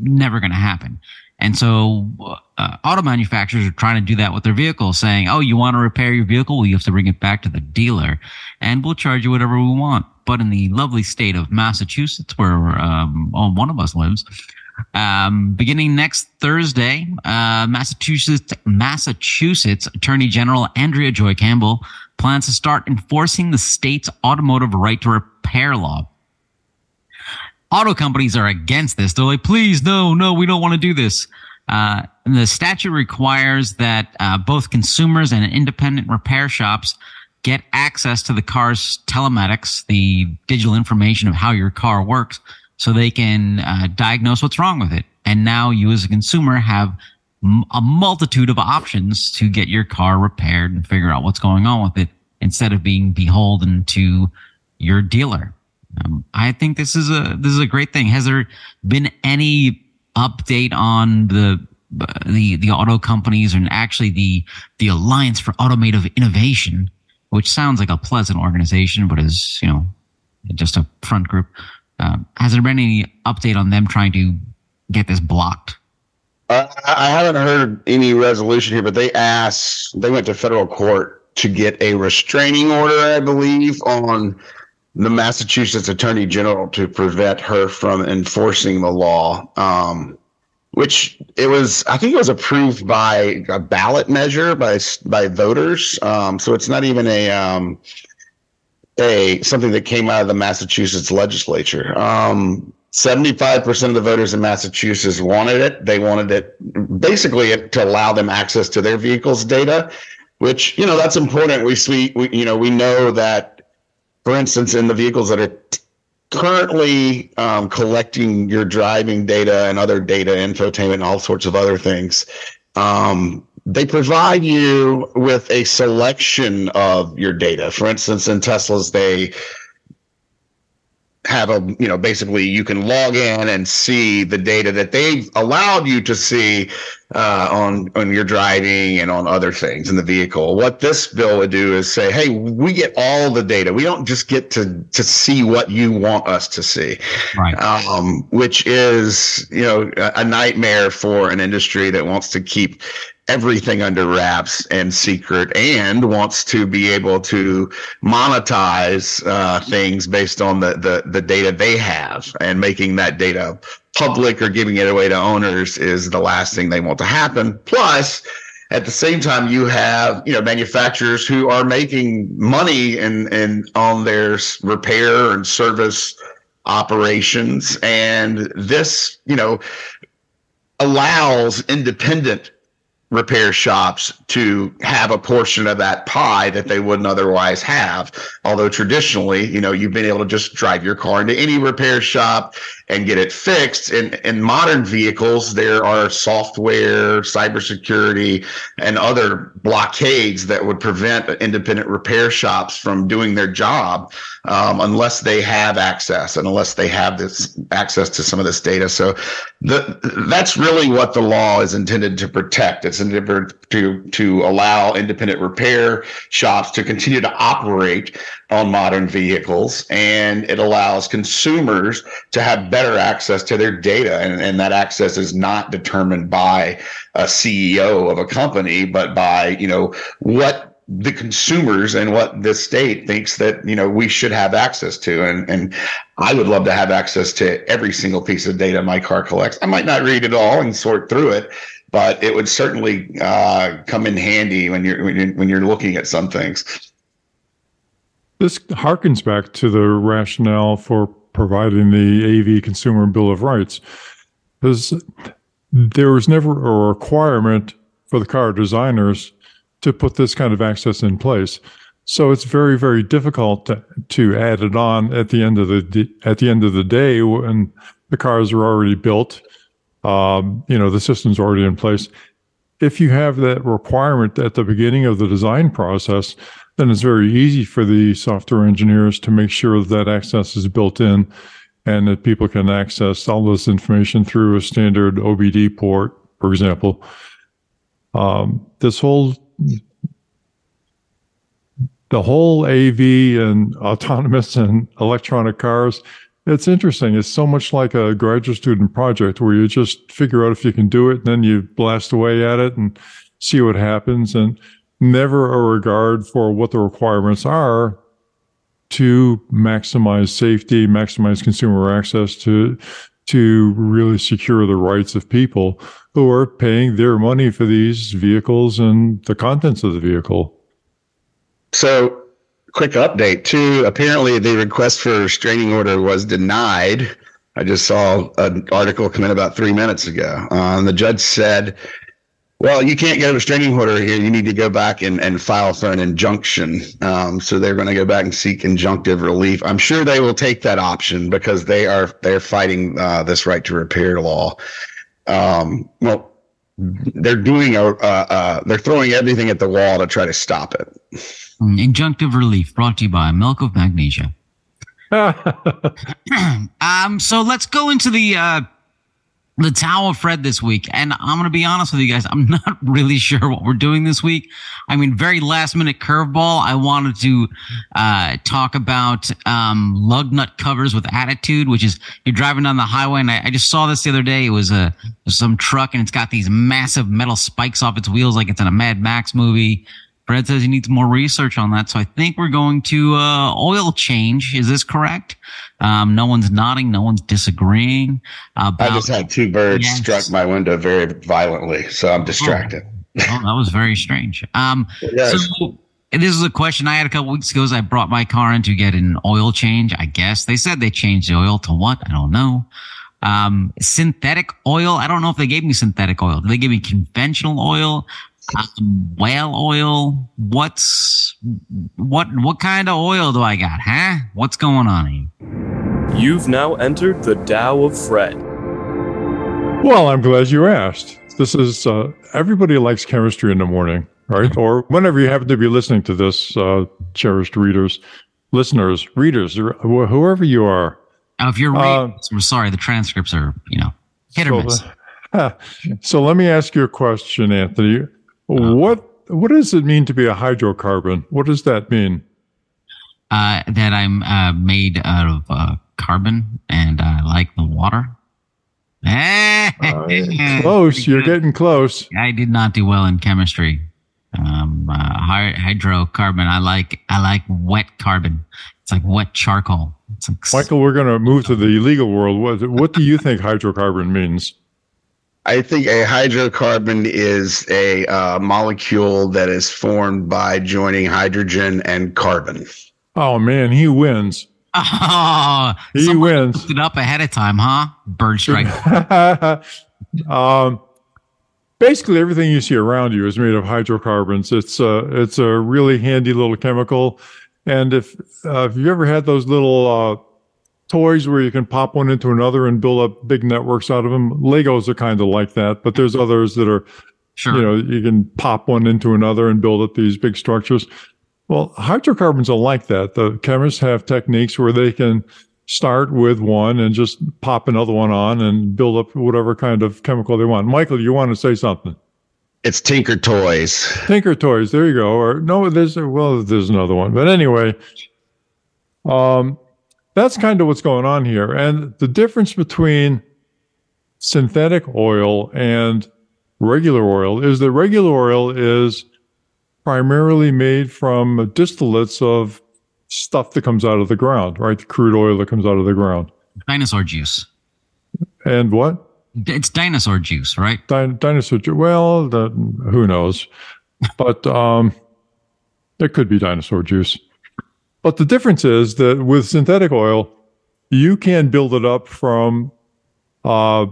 never going to happen. And so uh, auto manufacturers are trying to do that with their vehicles, saying, oh, you want to repair your vehicle? Well, you have to bring it back to the dealer and we'll charge you whatever we want. But in the lovely state of Massachusetts, where um, one of us lives, um, beginning next Thursday, uh, Massachusetts, Massachusetts Attorney General Andrea Joy Campbell plans to start enforcing the state's automotive right to repair law auto companies are against this. They're like, please, no, no, we don't want to do this. Uh, the statute requires that uh, both consumers and independent repair shops get access to the car's telematics, the digital information of how your car works, so they can uh, diagnose what's wrong with it. And now you, as a consumer, have a multitude of options to get your car repaired and figure out what's going on with it instead of being beholden to your dealer. Um, I think this is a this is a great thing. Has there been any update on the the the auto companies and actually the the Alliance for Automotive Innovation, which sounds like a pleasant organization, but is you know just a front group. Uh, has there been any update on them trying to get this blocked? Uh, I haven't heard any resolution here, but they asked they went to federal court to get a restraining order, I believe, on the Massachusetts Attorney General to prevent her from enforcing the law. Um, which it was, I think it was approved by a ballot measure by by voters. Um, so it's not even a um, a something that came out of the Massachusetts legislature. Um, 75% of the voters in Massachusetts wanted it. They wanted it basically to allow them access to their vehicles data, which, you know, that's important. We see, we, you know, we know that for instance, in the vehicles that are currently um, collecting your driving data and other data, infotainment, and all sorts of other things, um, they provide you with a selection of your data. For instance, in Teslas, they have a you know basically you can log in and see the data that they've allowed you to see uh, on on your driving and on other things in the vehicle. What this bill would do is say, hey, we get all the data. We don't just get to to see what you want us to see, right? Um, which is you know a nightmare for an industry that wants to keep everything under wraps and secret and wants to be able to monetize uh, things based on the, the, the data they have and making that data public or giving it away to owners is the last thing they want to happen. Plus, at the same time, you have you know manufacturers who are making money in, in on their repair and service operations, and this you know allows independent repair shops to have a portion of that pie that they wouldn't otherwise have. Although traditionally, you know, you've been able to just drive your car into any repair shop and get it fixed. In in modern vehicles, there are software, cybersecurity, and other blockades that would prevent independent repair shops from doing their job um, unless they have access and unless they have this access to some of this data. So the, that's really what the law is intended to protect. It's intended to to allow independent repair shops to continue to operate on modern vehicles, and it allows consumers to have better access to their data, and, and that access is not determined by a CEO of a company, but by you know what the consumers and what the state thinks that you know we should have access to and and I would love to have access to every single piece of data my car collects. I might not read it all and sort through it, but it would certainly uh, come in handy when you're, when you're when you're looking at some things. This harkens back to the rationale for providing the AV Consumer Bill of Rights, because there was never a requirement for the car designers to put this kind of access in place. So it's very, very difficult to, to add it on at the end of the at the end of the day when the cars are already built. Um, you know, the system's already in place. If you have that requirement at the beginning of the design process, then it's very easy for the software engineers to make sure that, that access is built in and that people can access all this information through a standard OBD port, for example. Um, this whole the whole AV and autonomous and electronic cars, it's interesting. It's so much like a graduate student project where you just figure out if you can do it, and then you blast away at it and see what happens, and never a regard for what the requirements are to maximize safety, maximize consumer access to to really secure the rights of people who are paying their money for these vehicles and the contents of the vehicle. So, quick update too. Apparently, the request for restraining order was denied. I just saw an article come in about three minutes ago. Um, the judge said, well, you can't get a restraining order here. You need to go back and, and file for an injunction. Um, so they're going to go back and seek injunctive relief. I'm sure they will take that option because they are they're fighting uh, this right to repair law um, well, they're doing a, uh, uh, they're throwing everything at the wall to try to stop it. Mm, injunctive relief brought to you by Milk of Magnesia. um, so let's go into the uh, the Tao of Fred this week. And I'm going to be honest with you guys. I'm not really sure what we're doing this week. I mean, very last minute curveball. I wanted to uh, talk about um, lug nut covers with attitude, which is you're driving down the highway. And I, I just saw this the other day. It was a some truck and it's got these massive metal spikes off its wheels like it's in a Mad Max movie. Fred says he needs more research on that. So I think we're going to uh, oil change. Is this correct? Um, no one's nodding. No one's disagreeing. About, I just had two birds yes. struck my window very violently, so I'm distracted. Oh, oh that was very strange. Um, yes. so this is a question I had a couple weeks ago. As I brought my car in to get an oil change. I guess they said they changed the oil to what? I don't know. Um, synthetic oil. I don't know if they gave me synthetic oil. Did they give me conventional oil? Um, whale oil. What's what? What kind of oil do I got? Huh? What's going on here? You've now entered the Tao of Fred. Well, I'm glad you asked. This is uh, everybody likes chemistry in the morning, right? Or whenever you happen to be listening to this, uh, cherished readers, listeners, readers, whoever you are. Now, if you're reading, uh, sorry, the transcripts are you know hit or so, miss. so let me ask you a question, Anthony. Uh, what what does it mean to be a hydrocarbon? What does that mean? Uh, that I'm uh, made out of uh, carbon and I like the water. close, you're getting close. I did not do well in chemistry. Um, uh, hydrocarbon. I like I like wet carbon. It's like wet charcoal. Like Michael, we're going to move to the legal world. What what do you think hydrocarbon means? I think a hydrocarbon is a uh, molecule that is formed by joining hydrogen and carbon. Oh man, he wins. Oh, he wins. It up ahead of time, huh? Bird strike. um, basically everything you see around you is made of hydrocarbons. It's a it's a really handy little chemical. And if uh, if you ever had those little uh, toys where you can pop one into another and build up big networks out of them, Legos are kind of like that. But there's others that are, Sure. you know, you can pop one into another and build up these big structures. Well, hydrocarbons are like that. The chemists have techniques where they can start with one and just pop another one on and build up whatever kind of chemical they want. Michael, you want to say something? It's Tinker Toys. Tinker Toys. There you go. Or no, there's well, there's another one. But anyway, um, that's kind of what's going on here. And the difference between synthetic oil and regular oil is that regular oil is primarily made from distillates of stuff that comes out of the ground, right? The crude oil that comes out of the ground. Dinosaur juice. And what? It's dinosaur juice, right? Din- dinosaur. juice. Well, the, who knows? But um, it could be dinosaur juice. But the difference is that with synthetic oil, you can build it up from uh,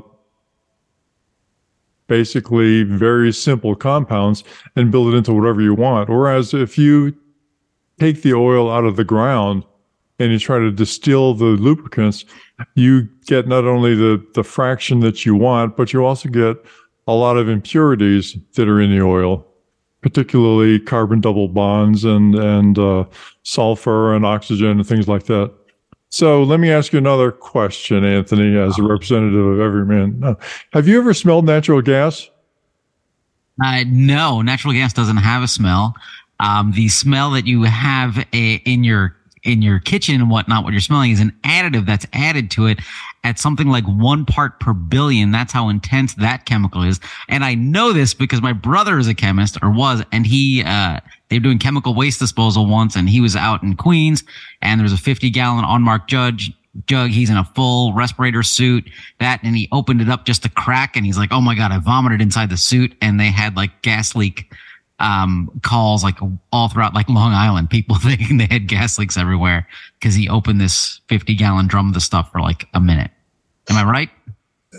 basically very simple compounds and build it into whatever you want. Whereas if you take the oil out of the ground and you try to distill the lubricants, you get not only the, the fraction that you want, but you also get a lot of impurities that are in the oil, particularly carbon double bonds and, and uh, sulfur and oxygen and things like that. So let me ask you another question, Anthony, as a representative of every man. Have you ever smelled natural gas? Uh, no, natural gas doesn't have a smell. Um, the smell that you have a, in your in your kitchen and whatnot, what you're smelling is an additive that's added to it at something like one part per billion. That's how intense that chemical is. And I know this because my brother is a chemist or was, and he, uh, they were doing chemical waste disposal once and he was out in Queens and there was a 50 gallon unmarked judge jug. He's in a full respirator suit that, and he opened it up just a crack and he's like, Oh my God, I vomited inside the suit. And they had like gas leak um, calls like all throughout like Long Island, people thinking they had gas leaks everywhere because he opened this 50 gallon drum of the stuff for like a minute. Am I right?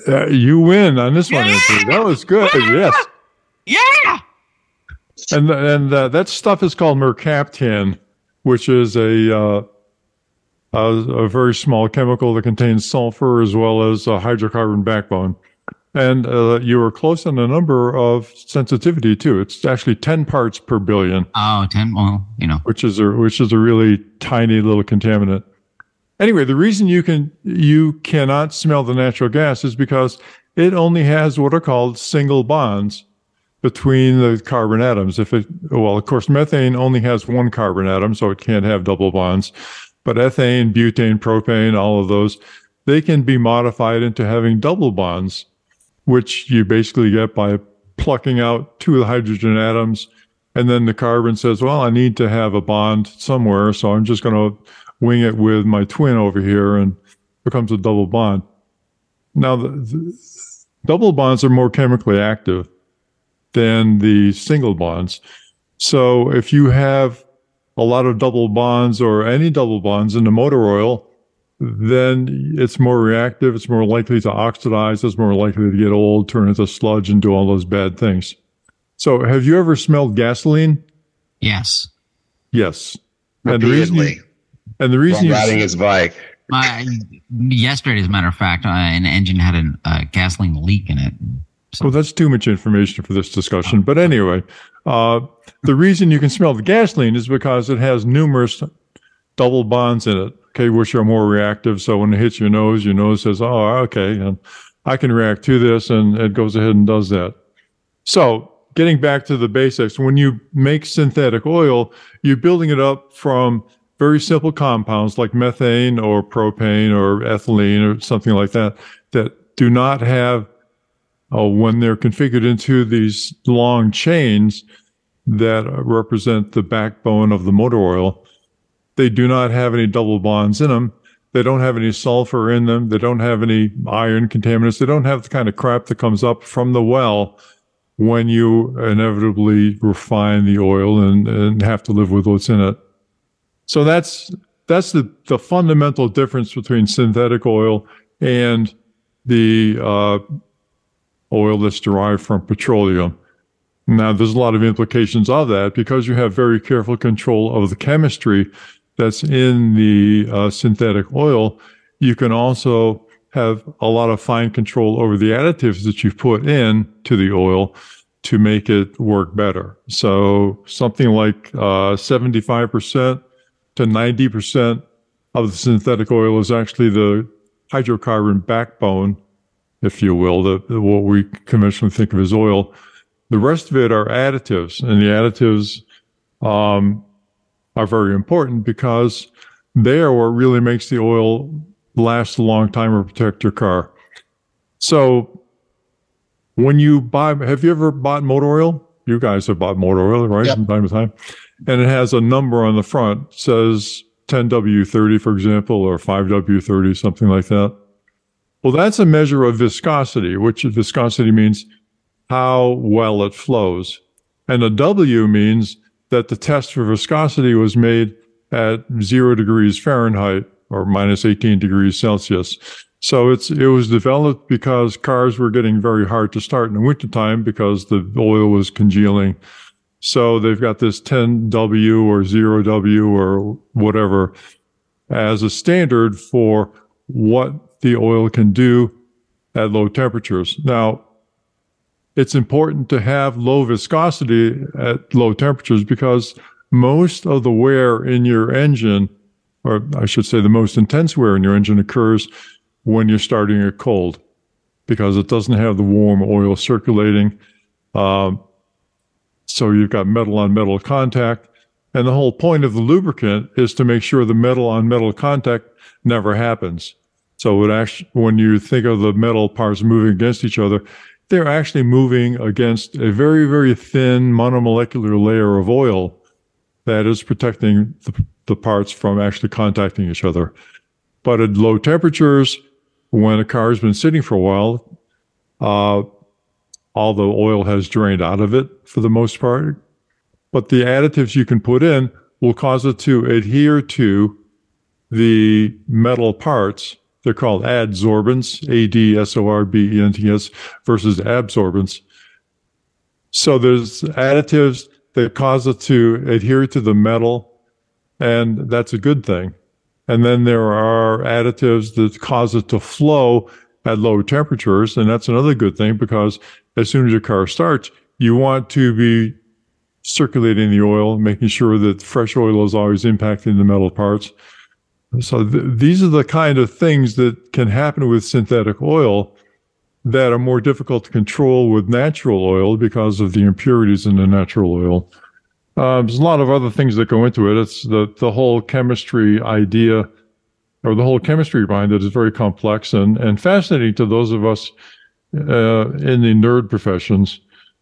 Uh, you win on this one, Anthony. That was good. Yes. Yeah. And and uh, that stuff is called mercaptan, which is a, uh, a a very small chemical that contains sulfur as well as a hydrocarbon backbone. And uh, you were close on the number of sensitivity too. It's actually ten parts per billion, Oh, 10. Well, you know, which is a which is a really tiny little contaminant. Anyway, the reason you can you cannot smell the natural gas is because it only has what are called single bonds between the carbon atoms. If it, well, of course, methane only has one carbon atom, so it can't have double bonds. But ethane, butane, propane, all of those, they can be modified into having double bonds, which you basically get by plucking out two of the hydrogen atoms. And then the carbon says, well, I need to have a bond somewhere. So I'm just going to wing it with my twin over here and becomes a double bond. Now, the, the double bonds are more chemically active than the single bonds. So if you have a lot of double bonds or any double bonds in the motor oil, then it's more reactive. It's more likely to oxidize. It's more likely to get old, turn into sludge, and do all those bad things. So, have you ever smelled gasoline? yes. Yes. And the reason, Repeatedly. you, and the reason While you, riding his bike. Uh, yesterday, as a matter of fact, uh, an engine had a uh, gasoline leak in it. Well, that's too much information for this discussion. But anyway, uh, the reason you can smell the gasoline is because it has numerous double bonds in it, okay, which are more reactive. So when it hits your nose, your nose says, oh, okay, and I can react to this, and it goes ahead and does that. So getting back to the basics, when you make synthetic oil, you're building it up from very simple compounds like methane or propane or ethylene or something like that that do not have uh, when they're configured into these long chains that represent the backbone of the motor oil, they do not have any double bonds in them. They don't have any sulfur in them. They don't have any iron contaminants. They don't have the kind of crap that comes up from the well when you inevitably refine the oil and, and have to live with what's in it. So that's that's the, the fundamental difference between synthetic oil and the uh, oil that's derived from petroleum. Now, there's a lot of implications of that because you have very careful control of the chemistry that's in the uh, synthetic oil. You can also have a lot of fine control over the additives that you put in to the oil to make it work better. So something like uh, 75% to 90% of the synthetic oil is actually the hydrocarbon backbone, if you will, the, the, what we conventionally think of as oil. The rest of it are additives, and the additives um, are very important because they are what really makes the oil last a long time or protect your car. So when you buy, have you ever bought motor oil? You guys have bought motor oil, right? Yep. From time to time. And it has a number on the front, says 10W30, for example, or 5W30, something like that. Well, that's a measure of viscosity, which viscosity means how well it flows. And a W means that the test for viscosity was made at zero degrees Fahrenheit or minus 18 degrees Celsius. So it's it was developed because cars were getting very hard to start in the wintertime because the oil was congealing. So they've got this 10W or 0W or whatever as a standard for what the oil can do at low temperatures. Now, it's important to have low viscosity at low temperatures because most of the wear in your engine, or I should say the most intense wear in your engine occurs when you're starting it cold because it doesn't have the warm oil circulating. Um, so you've got metal on metal contact. And the whole point of the lubricant is to make sure the metal on metal contact never happens. So actually, when you think of the metal parts moving against each other, they're actually moving against a very, very thin monomolecular layer of oil that is protecting the, the parts from actually contacting each other. But at low temperatures, when a car has been sitting for a while, uh, all the oil has drained out of it for the most part. But the additives you can put in will cause it to adhere to the metal parts they're called adsorbents, A D S O R B E N T S, versus absorbents. So there's additives that cause it to adhere to the metal, and that's a good thing. And then there are additives that cause it to flow at low temperatures, and that's another good thing because as soon as your car starts, you want to be circulating the oil, making sure that fresh oil is always impacting the metal parts. So th- these are the kind of things that can happen with synthetic oil that are more difficult to control with natural oil because of the impurities in the natural oil. Um, there's a lot of other things that go into it. It's the the whole chemistry idea, or the whole chemistry behind it, is very complex and and fascinating to those of us uh, in the nerd professions,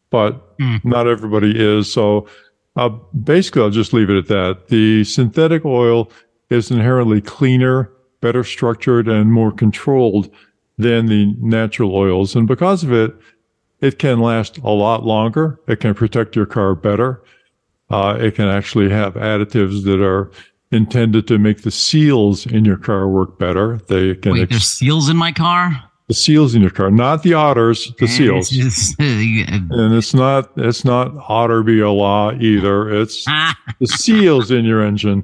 but mm. not everybody is. So. Uh, basically, I'll just leave it at that. The synthetic oil is inherently cleaner, better structured, and more controlled than the natural oils. And because of it, it can last a lot longer. It can protect your car better. Uh, it can actually have additives that are intended to make the seals in your car work better. They can. Wait, ex- there's seals in my car. The seals in your car, not the otters, the seals. and it's not it's not otter be a law either. It's the seals in your engine.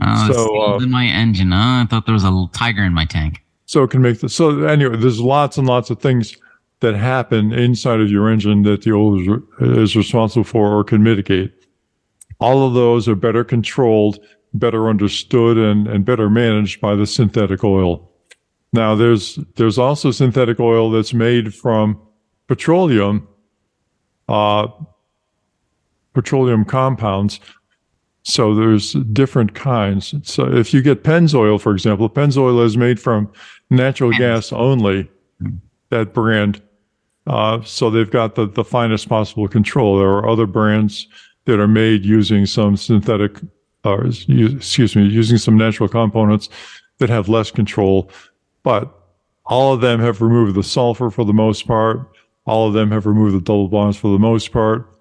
Oh, so uh, in my engine. Huh? I thought there was a little tiger in my tank. So it can make the so anyway. There's lots and lots of things that happen inside of your engine that the oil is, is responsible for or can mitigate. All of those are better controlled, better understood, and and better managed by the synthetic oil. Now there's there's also synthetic oil that's made from petroleum, uh, petroleum compounds so there's different kinds. So if you get Pennzoil, for example, Pennzoil is made from natural gas only, that brand. Uh, so they've got the, the finest possible control. There are other brands that are made using some synthetic, or excuse me, using some natural components that have less control. But all of them have removed the sulfur for the most part. All of them have removed the double bonds for the most part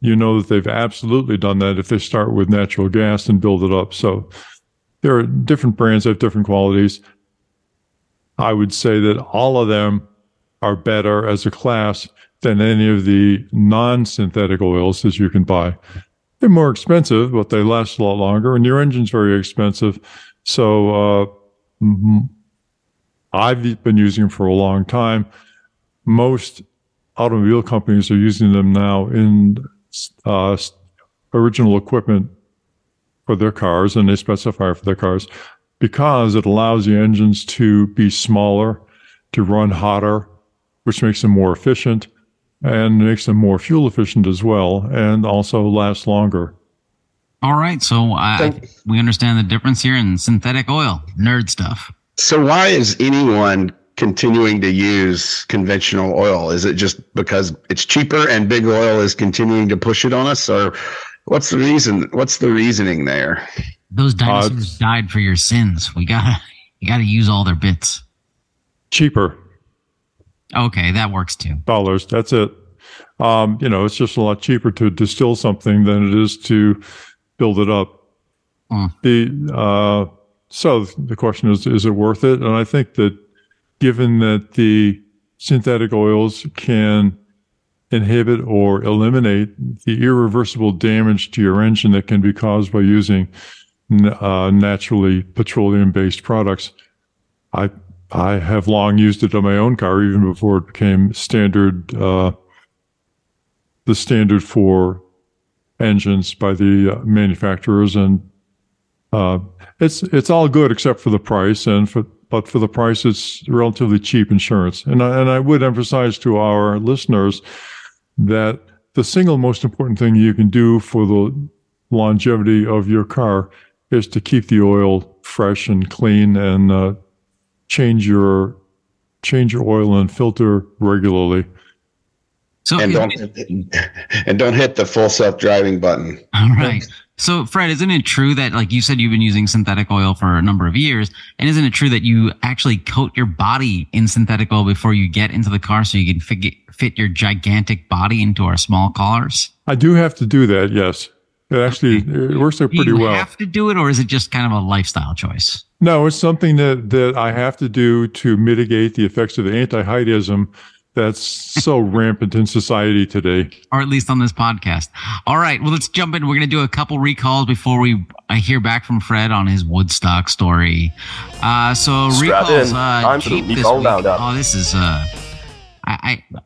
you know that they've absolutely done that if they start with natural gas and build it up. So there are different brands that have different qualities. I would say that all of them are better as a class than any of the non-synthetic oils that you can buy. They're more expensive, but they last a lot longer, and your engine's very expensive. So uh, mm-hmm. I've been using them for a long time. Most automobile companies are using them now in uh, original equipment for their cars, and they specify for their cars because it allows the engines to be smaller, to run hotter, which makes them more efficient and makes them more fuel efficient as well, and also last longer. All right, so I, we understand the difference here in synthetic oil, nerd stuff. So why is anyone continuing to use conventional oil? Is it just because it's cheaper and big oil is continuing to push it on us, or what's the reason? What's the reasoning there? Those dinosaurs uh, died for your sins. We gotta, you gotta use all their bits. Cheaper. Okay, that works too. Dollars. That's it. Um, you know, it's just a lot cheaper to distill something than it is to build it up. Mm. The uh, so the question is, is it worth it? And I think that given that the synthetic oils can inhibit or eliminate the irreversible damage to your engine that can be caused by using uh, naturally petroleum based products, I I have long used it on my own car, even before it became standard, uh, the standard for engines by the uh, manufacturers, and uh, it's it's all good except for the price, and for but for the price, it's relatively cheap insurance. And I, and I would emphasize to our listeners that the single most important thing you can do for the longevity of your car is to keep the oil fresh and clean and uh, change your change your oil and filter regularly. So and don't and don't hit the full self driving button. All right. So Fred, isn't it true that like you said you've been using synthetic oil for a number of years, and isn't it true that you actually coat your body in synthetic oil before you get into the car so you can fit, fit your gigantic body into our small cars? I do have to do that. Yes. It actually it works out pretty well. Do you have to do it, or is it just kind of a lifestyle choice? No, it's something that that I have to do to mitigate the effects of the anti-heightism that's so rampant in society today, or at least on this podcast. All right, well, let's jump in. We're going to do a couple recalls before we I hear back from Fred on his Woodstock story. Uh, so Strap recalls. Uh, Jeep this week. Oh, this is uh, I, I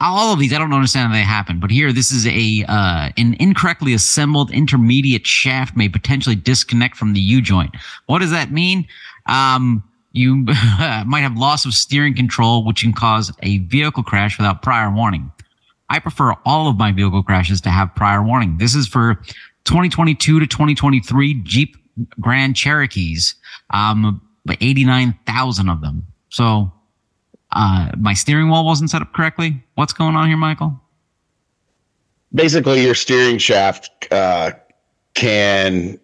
all of these, I don't understand how they happen, but here, this is a uh, an incorrectly assembled intermediate shaft may potentially disconnect from the U joint. What does that mean? Um, you might have loss of steering control, which can cause a vehicle crash without prior warning. I prefer all of my vehicle crashes to have prior warning. This is for 2022 to 2023 Jeep Grand Cherokees, um, 89,000 of them. So uh, my steering wheel wasn't set up correctly. What's going on here, Michael? Basically, your steering shaft uh, can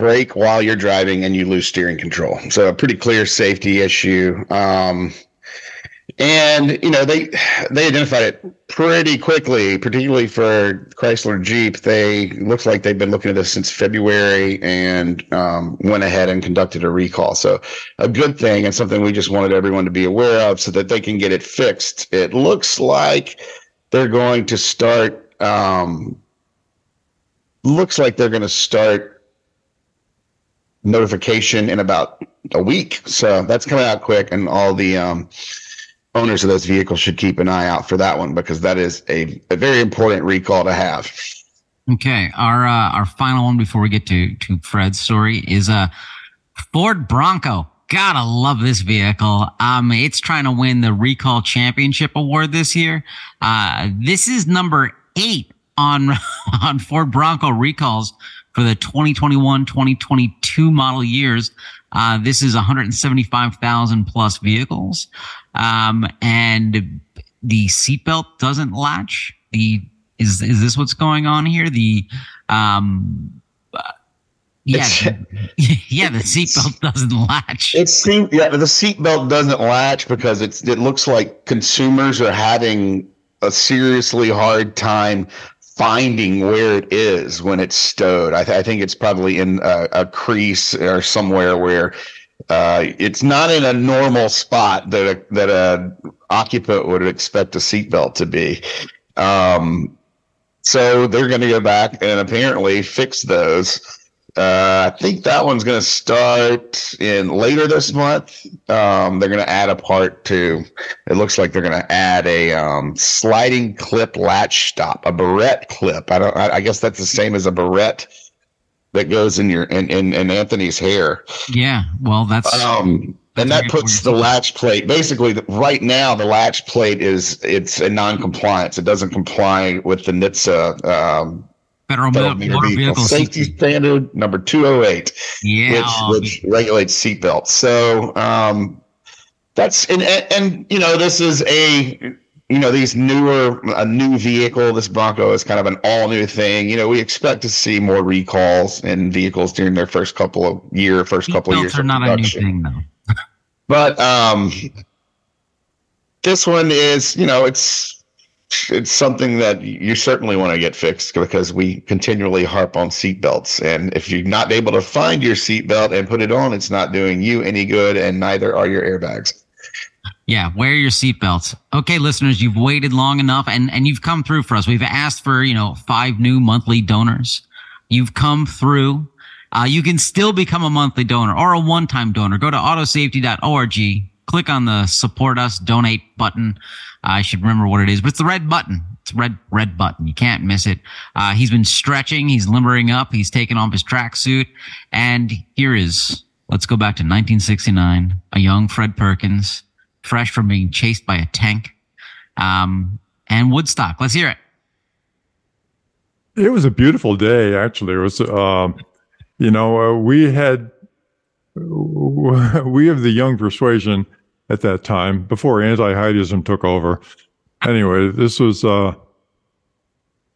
break while you're driving and you lose steering control. So, a pretty clear safety issue. Um, and you know they they identified it pretty quickly particularly for chrysler jeep they looks like they've been looking at this since february and um, went ahead and conducted a recall so a good thing and something we just wanted everyone to be aware of so that they can get it fixed it looks like they're going to start um, looks like they're going to start notification in about a week so that's coming out quick and all the um, owners of those vehicles should keep an eye out for that one because that is a, a very important recall to have. Okay, our uh, our final one before we get to to Fred's story is a Ford Bronco. Gotta love this vehicle. Um, it's trying to win the Recall Championship Award this year. Uh, this is number eight on on Ford Bronco recalls for the 2021-2022 model years. Uh, this is 175,000 plus vehicles. Um, and the seatbelt doesn't latch. The is is this what's going on here? The um, uh, yeah, yeah, the seatbelt doesn't latch. It seems yeah, the seatbelt doesn't latch because it's it looks like consumers are having a seriously hard time finding where it is when it's stowed. I, th- I think it's probably in a, a, crease or somewhere where uh, it's not in a normal spot that a, that a occupant would expect a seatbelt to be. Um, so they're going to go back and apparently fix those. Uh, I think that one's going to start in later this month. Um, they're going to add a part to. It looks like they're going to add a um, sliding clip latch stop, a barrette clip. I don't. I, I, guess that's the same as a barrette that goes in your in in, in Anthony's hair. Yeah. Well, that's. Um, and that puts the latch plate basically right now the latch plate is it's a non-compliance it doesn't comply with the NHTSA um, Federal, Motor, Vehicle, Vehicle Safety Standard number 208 yeah which, which regulates seatbelts. So um, that's and, and and you know this is a you know these newer a new vehicle this bronco is kind of an all new thing. You know we expect to see more recalls in vehicles during their first couple of year first couple of years are not production. a new thing though. But um, this one is, you know, it's it's something that you certainly want to get fixed because we continually harp on seatbelts. And if you're not able to find your seatbelt and put it on, it's not doing you any good, and neither are your airbags. Yeah, wear your seatbelts. Okay, listeners, you've waited long enough and, and you've come through for us. We've asked for, you know, five new monthly donors. You've come through. Uh, you can still become a monthly donor or a one-time donor. Go to autosafety.org, click on the support us, donate button. Uh, I should remember what it is, but it's the red button. It's red, red button. You can't miss it. Uh, he's been stretching. He's limbering up. He's taken off his tracksuit. And here is, let's go back to 1969. A young Fred Perkins, fresh from being chased by a tank. Um, and Woodstock. Let's hear it. It was a beautiful day, actually. It was, um, you know, uh, we had we of the young persuasion at that time before anti-heightism took over. Anyway, this was uh,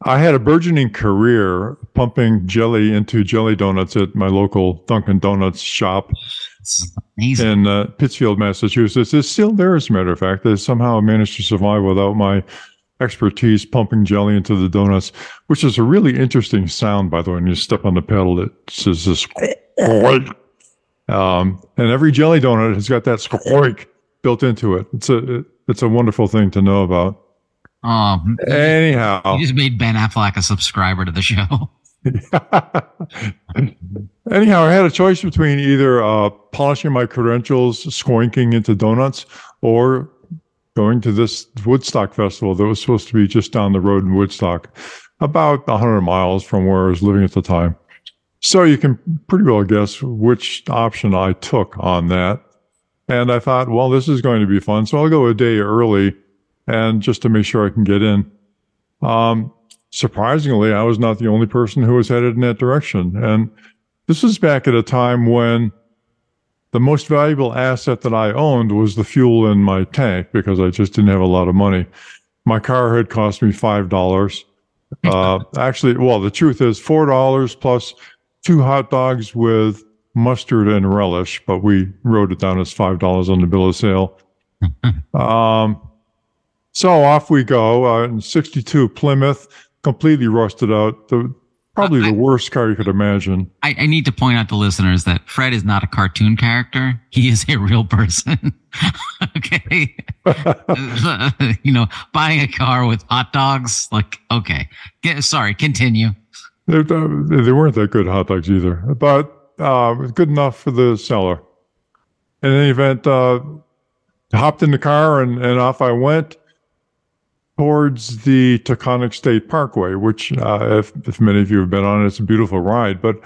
I had a burgeoning career pumping jelly into jelly donuts at my local Dunkin' Donuts shop in uh, Pittsfield, Massachusetts. It's still there, as a matter of fact. They somehow managed to survive without my expertise pumping jelly into the donuts, which is a really interesting sound, by the way. When you step on the pedal, it says this um, and every jelly donut has got that squeak built into it. It's a it's a wonderful thing to know about. Um, anyhow, you just made Ben Affleck a subscriber to the show. anyhow, I had a choice between either uh, polishing my credentials, squinking into donuts, or going to this Woodstock festival that was supposed to be just down the road in Woodstock, about 100 miles from where I was living at the time. So you can pretty well guess which option I took on that. And I thought, well, this is going to be fun. So I'll go a day early and just to make sure I can get in. Um, surprisingly, I was not the only person who was headed in that direction. And this was back at a time when the most valuable asset that I owned was the fuel in my tank because I just didn't have a lot of money. My car had cost me five dollars. Uh, actually, well, the truth is four dollars plus two hot dogs with mustard and relish, but we wrote it down as five dollars on the bill of sale. um, so off we go. Uh, in '62 Plymouth, completely rusted out. The Probably the I, worst car you could imagine. I, I, need to point out to listeners that Fred is not a cartoon character. He is a real person. okay. you know, buying a car with hot dogs, like, okay. Get, sorry, continue. They, they weren't that good hot dogs either, but uh, good enough for the seller. In any event, uh, hopped in the car and, and off I went towards the Taconic State Parkway, which, uh, if, if many of you have been on it's a beautiful ride. But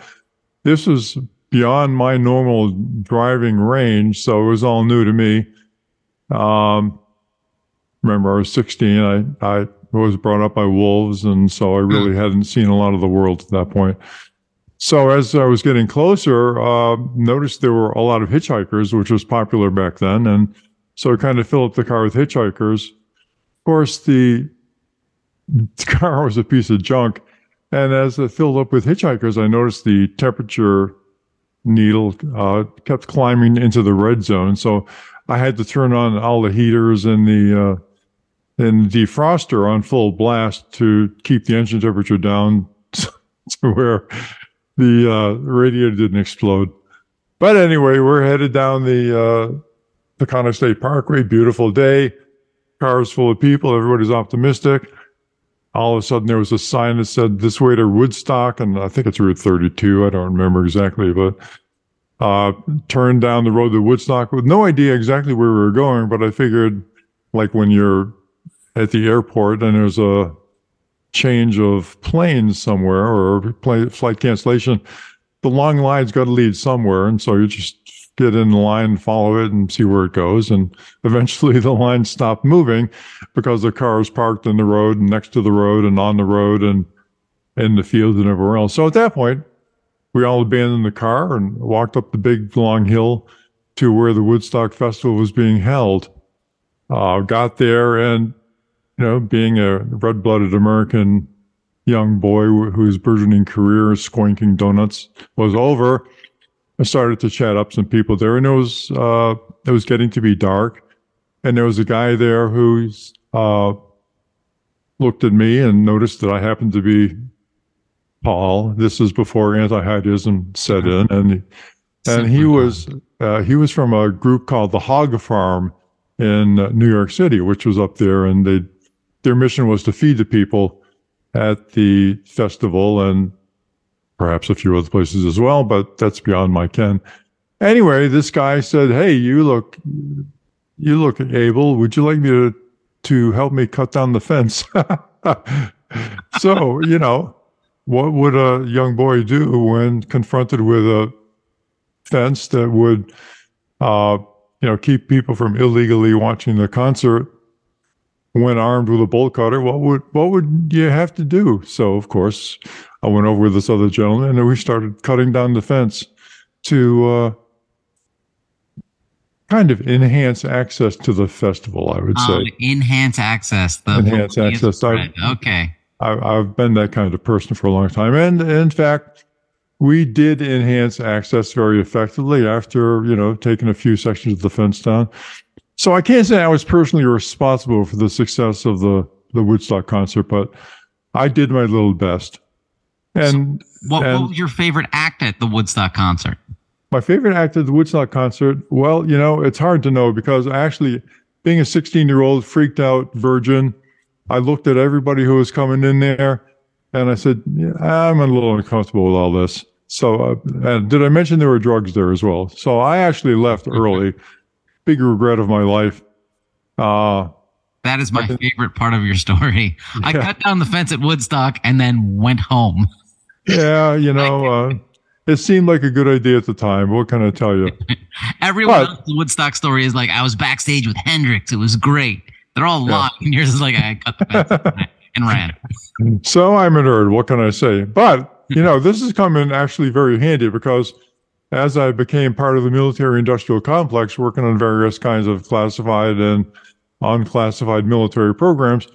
this was beyond my normal driving range, so it was all new to me. Um, remember, I was 16. I, I was brought up by wolves, and so I really hmm. hadn't seen a lot of the world at that point. So as I was getting closer, uh, noticed there were a lot of hitchhikers, which was popular back then, and so I kind of filled up the car with hitchhikers Of course, the car was a piece of junk. And as it filled up with hitchhikers, I noticed the temperature needle uh, kept climbing into the red zone. So I had to turn on all the heaters and the uh, and defroster on full blast to keep the engine temperature down to where the uh, radiator didn't explode. But anyway, we're headed down the uh, Taconic State Parkway. Beautiful day cars full of people. Everybody's optimistic. All of a sudden, there was a sign that said this way to Woodstock, and I think it's Route 32. I don't remember exactly, but uh, turned down the road to Woodstock with no idea exactly where we were going. But I figured, like when you're at the airport and there's a change of planes somewhere or flight cancellation, the long line's got to lead somewhere. And so you just get in the line, follow it, and see where it goes. And eventually the line stopped moving because the car was parked in the road and next to the road and on the road and in the field and everywhere else. So at that point, we all abandoned the car and walked up the big long hill to where the Woodstock Festival was being held. Uh, got there and, you know, being a red blooded American young boy whose burgeoning career squinking donuts was over, I started to chat up some people there, and it was uh, it was getting to be dark, and there was a guy there who uh, looked at me and noticed that I happened to be Paul. This is before anti-heightism set in, and and he was uh, he was from a group called the Hog Farm in New York City, which was up there, and they their mission was to feed the people at the festival and perhaps a few other places as well, but that's beyond my ken. Anyway, this guy said, Hey, you look, you look able. Would you like me to, to help me cut down the fence? so, you know, what would a young boy do when confronted with a fence that would, uh, you know, keep people from illegally watching the concert when armed with a bolt cutter, what would what would you have to do? So of course, I went over with this other gentleman and we started cutting down the fence to uh, kind of enhance access to the festival. I would say enhance access. The enhance access. I, okay. I, have been that kind of person for a long time, and in fact, we did enhance access very effectively after you know taking a few sections of the fence down. So I can't say I was personally responsible for the success of the, the Woodstock concert, but I did my little best. And, so what, and what was your favorite act at the Woodstock concert? My favorite act at the Woodstock concert, well, you know, it's hard to know because actually, being a 16 year old freaked out virgin, I looked at everybody who was coming in there and I said, yeah, I'm a little uncomfortable with all this. So, uh, did I mention there were drugs there as well? So I actually left early big regret of my life. Uh, that is my favorite part of your story. Yeah. I cut down the fence at Woodstock and then went home. Yeah, you know, uh, it seemed like a good idea at the time. What can I tell you? Everyone but, the Woodstock story is like, I was backstage with Hendrix. It was great. They're all yeah. lying. And yours is like, I cut the fence and ran. So I'm a nerd. What can I say? But, you know, this is coming actually very handy because – as I became part of the military industrial complex, working on various kinds of classified and unclassified military programs,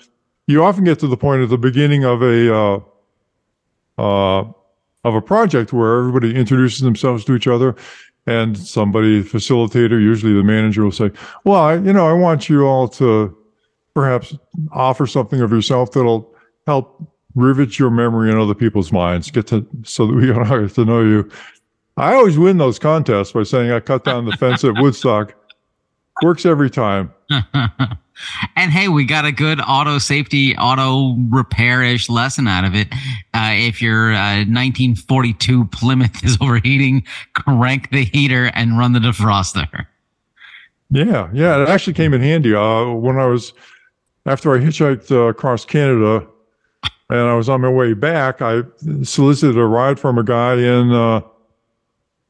you often get to the point at the beginning of a uh, uh, of a project where everybody introduces themselves to each other, and somebody facilitator, usually the manager, will say, "Well, I, you know, I want you all to perhaps offer something of yourself that'll help rivet your memory in other people's minds, get to so that we get to know you." I always win those contests by saying I cut down the fence at Woodstock. Works every time. and hey, we got a good auto safety, auto repairish lesson out of it. Uh, if your uh, 1942 Plymouth is overheating, crank the heater and run the defroster. Yeah, yeah, it actually came in handy. Uh, when I was after I hitchhiked uh, across Canada, and I was on my way back, I solicited a ride from a guy in uh,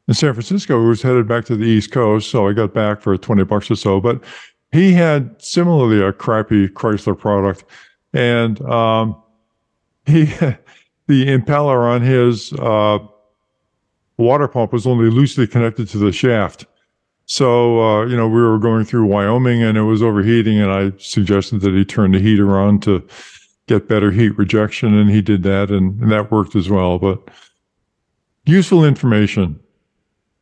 in San Francisco who was headed back to the East Coast. So I got back for 20 bucks or so. But he had similarly a crappy Chrysler product. And um, he, the impeller on his uh, water pump was only loosely connected to the shaft. So, uh, you know, we were going through Wyoming and it was overheating, and I suggested that he turn the heater on to get better heat rejection. And he did that, and, and that worked as well. But useful information.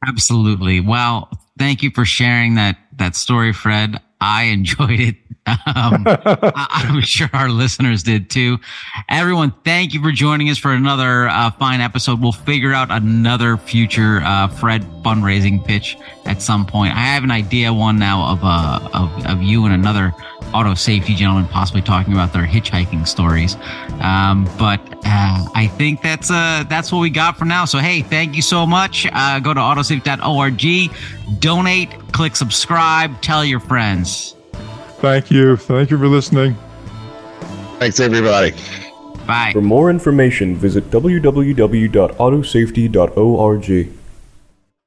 Absolutely. Well, thank you for sharing that that story, Fred. I enjoyed it. Um, I, am sure our listeners did too. Everyone, thank you for joining us for another uh, fine episode. We'll figure out another future uh, Fred fundraising pitch at some point. I have an idea one now of uh, of, of you and another auto safety gentleman possibly talking about their hitchhiking stories. Um, but uh, I think that's uh, that's what we got for now. So hey, thank you so much. Uh, go to autosafety.org, donate, click subscribe, tell your friends. Thank you. Thank you for listening. Thanks, everybody. Bye. For more information, visit www.autosafety.org.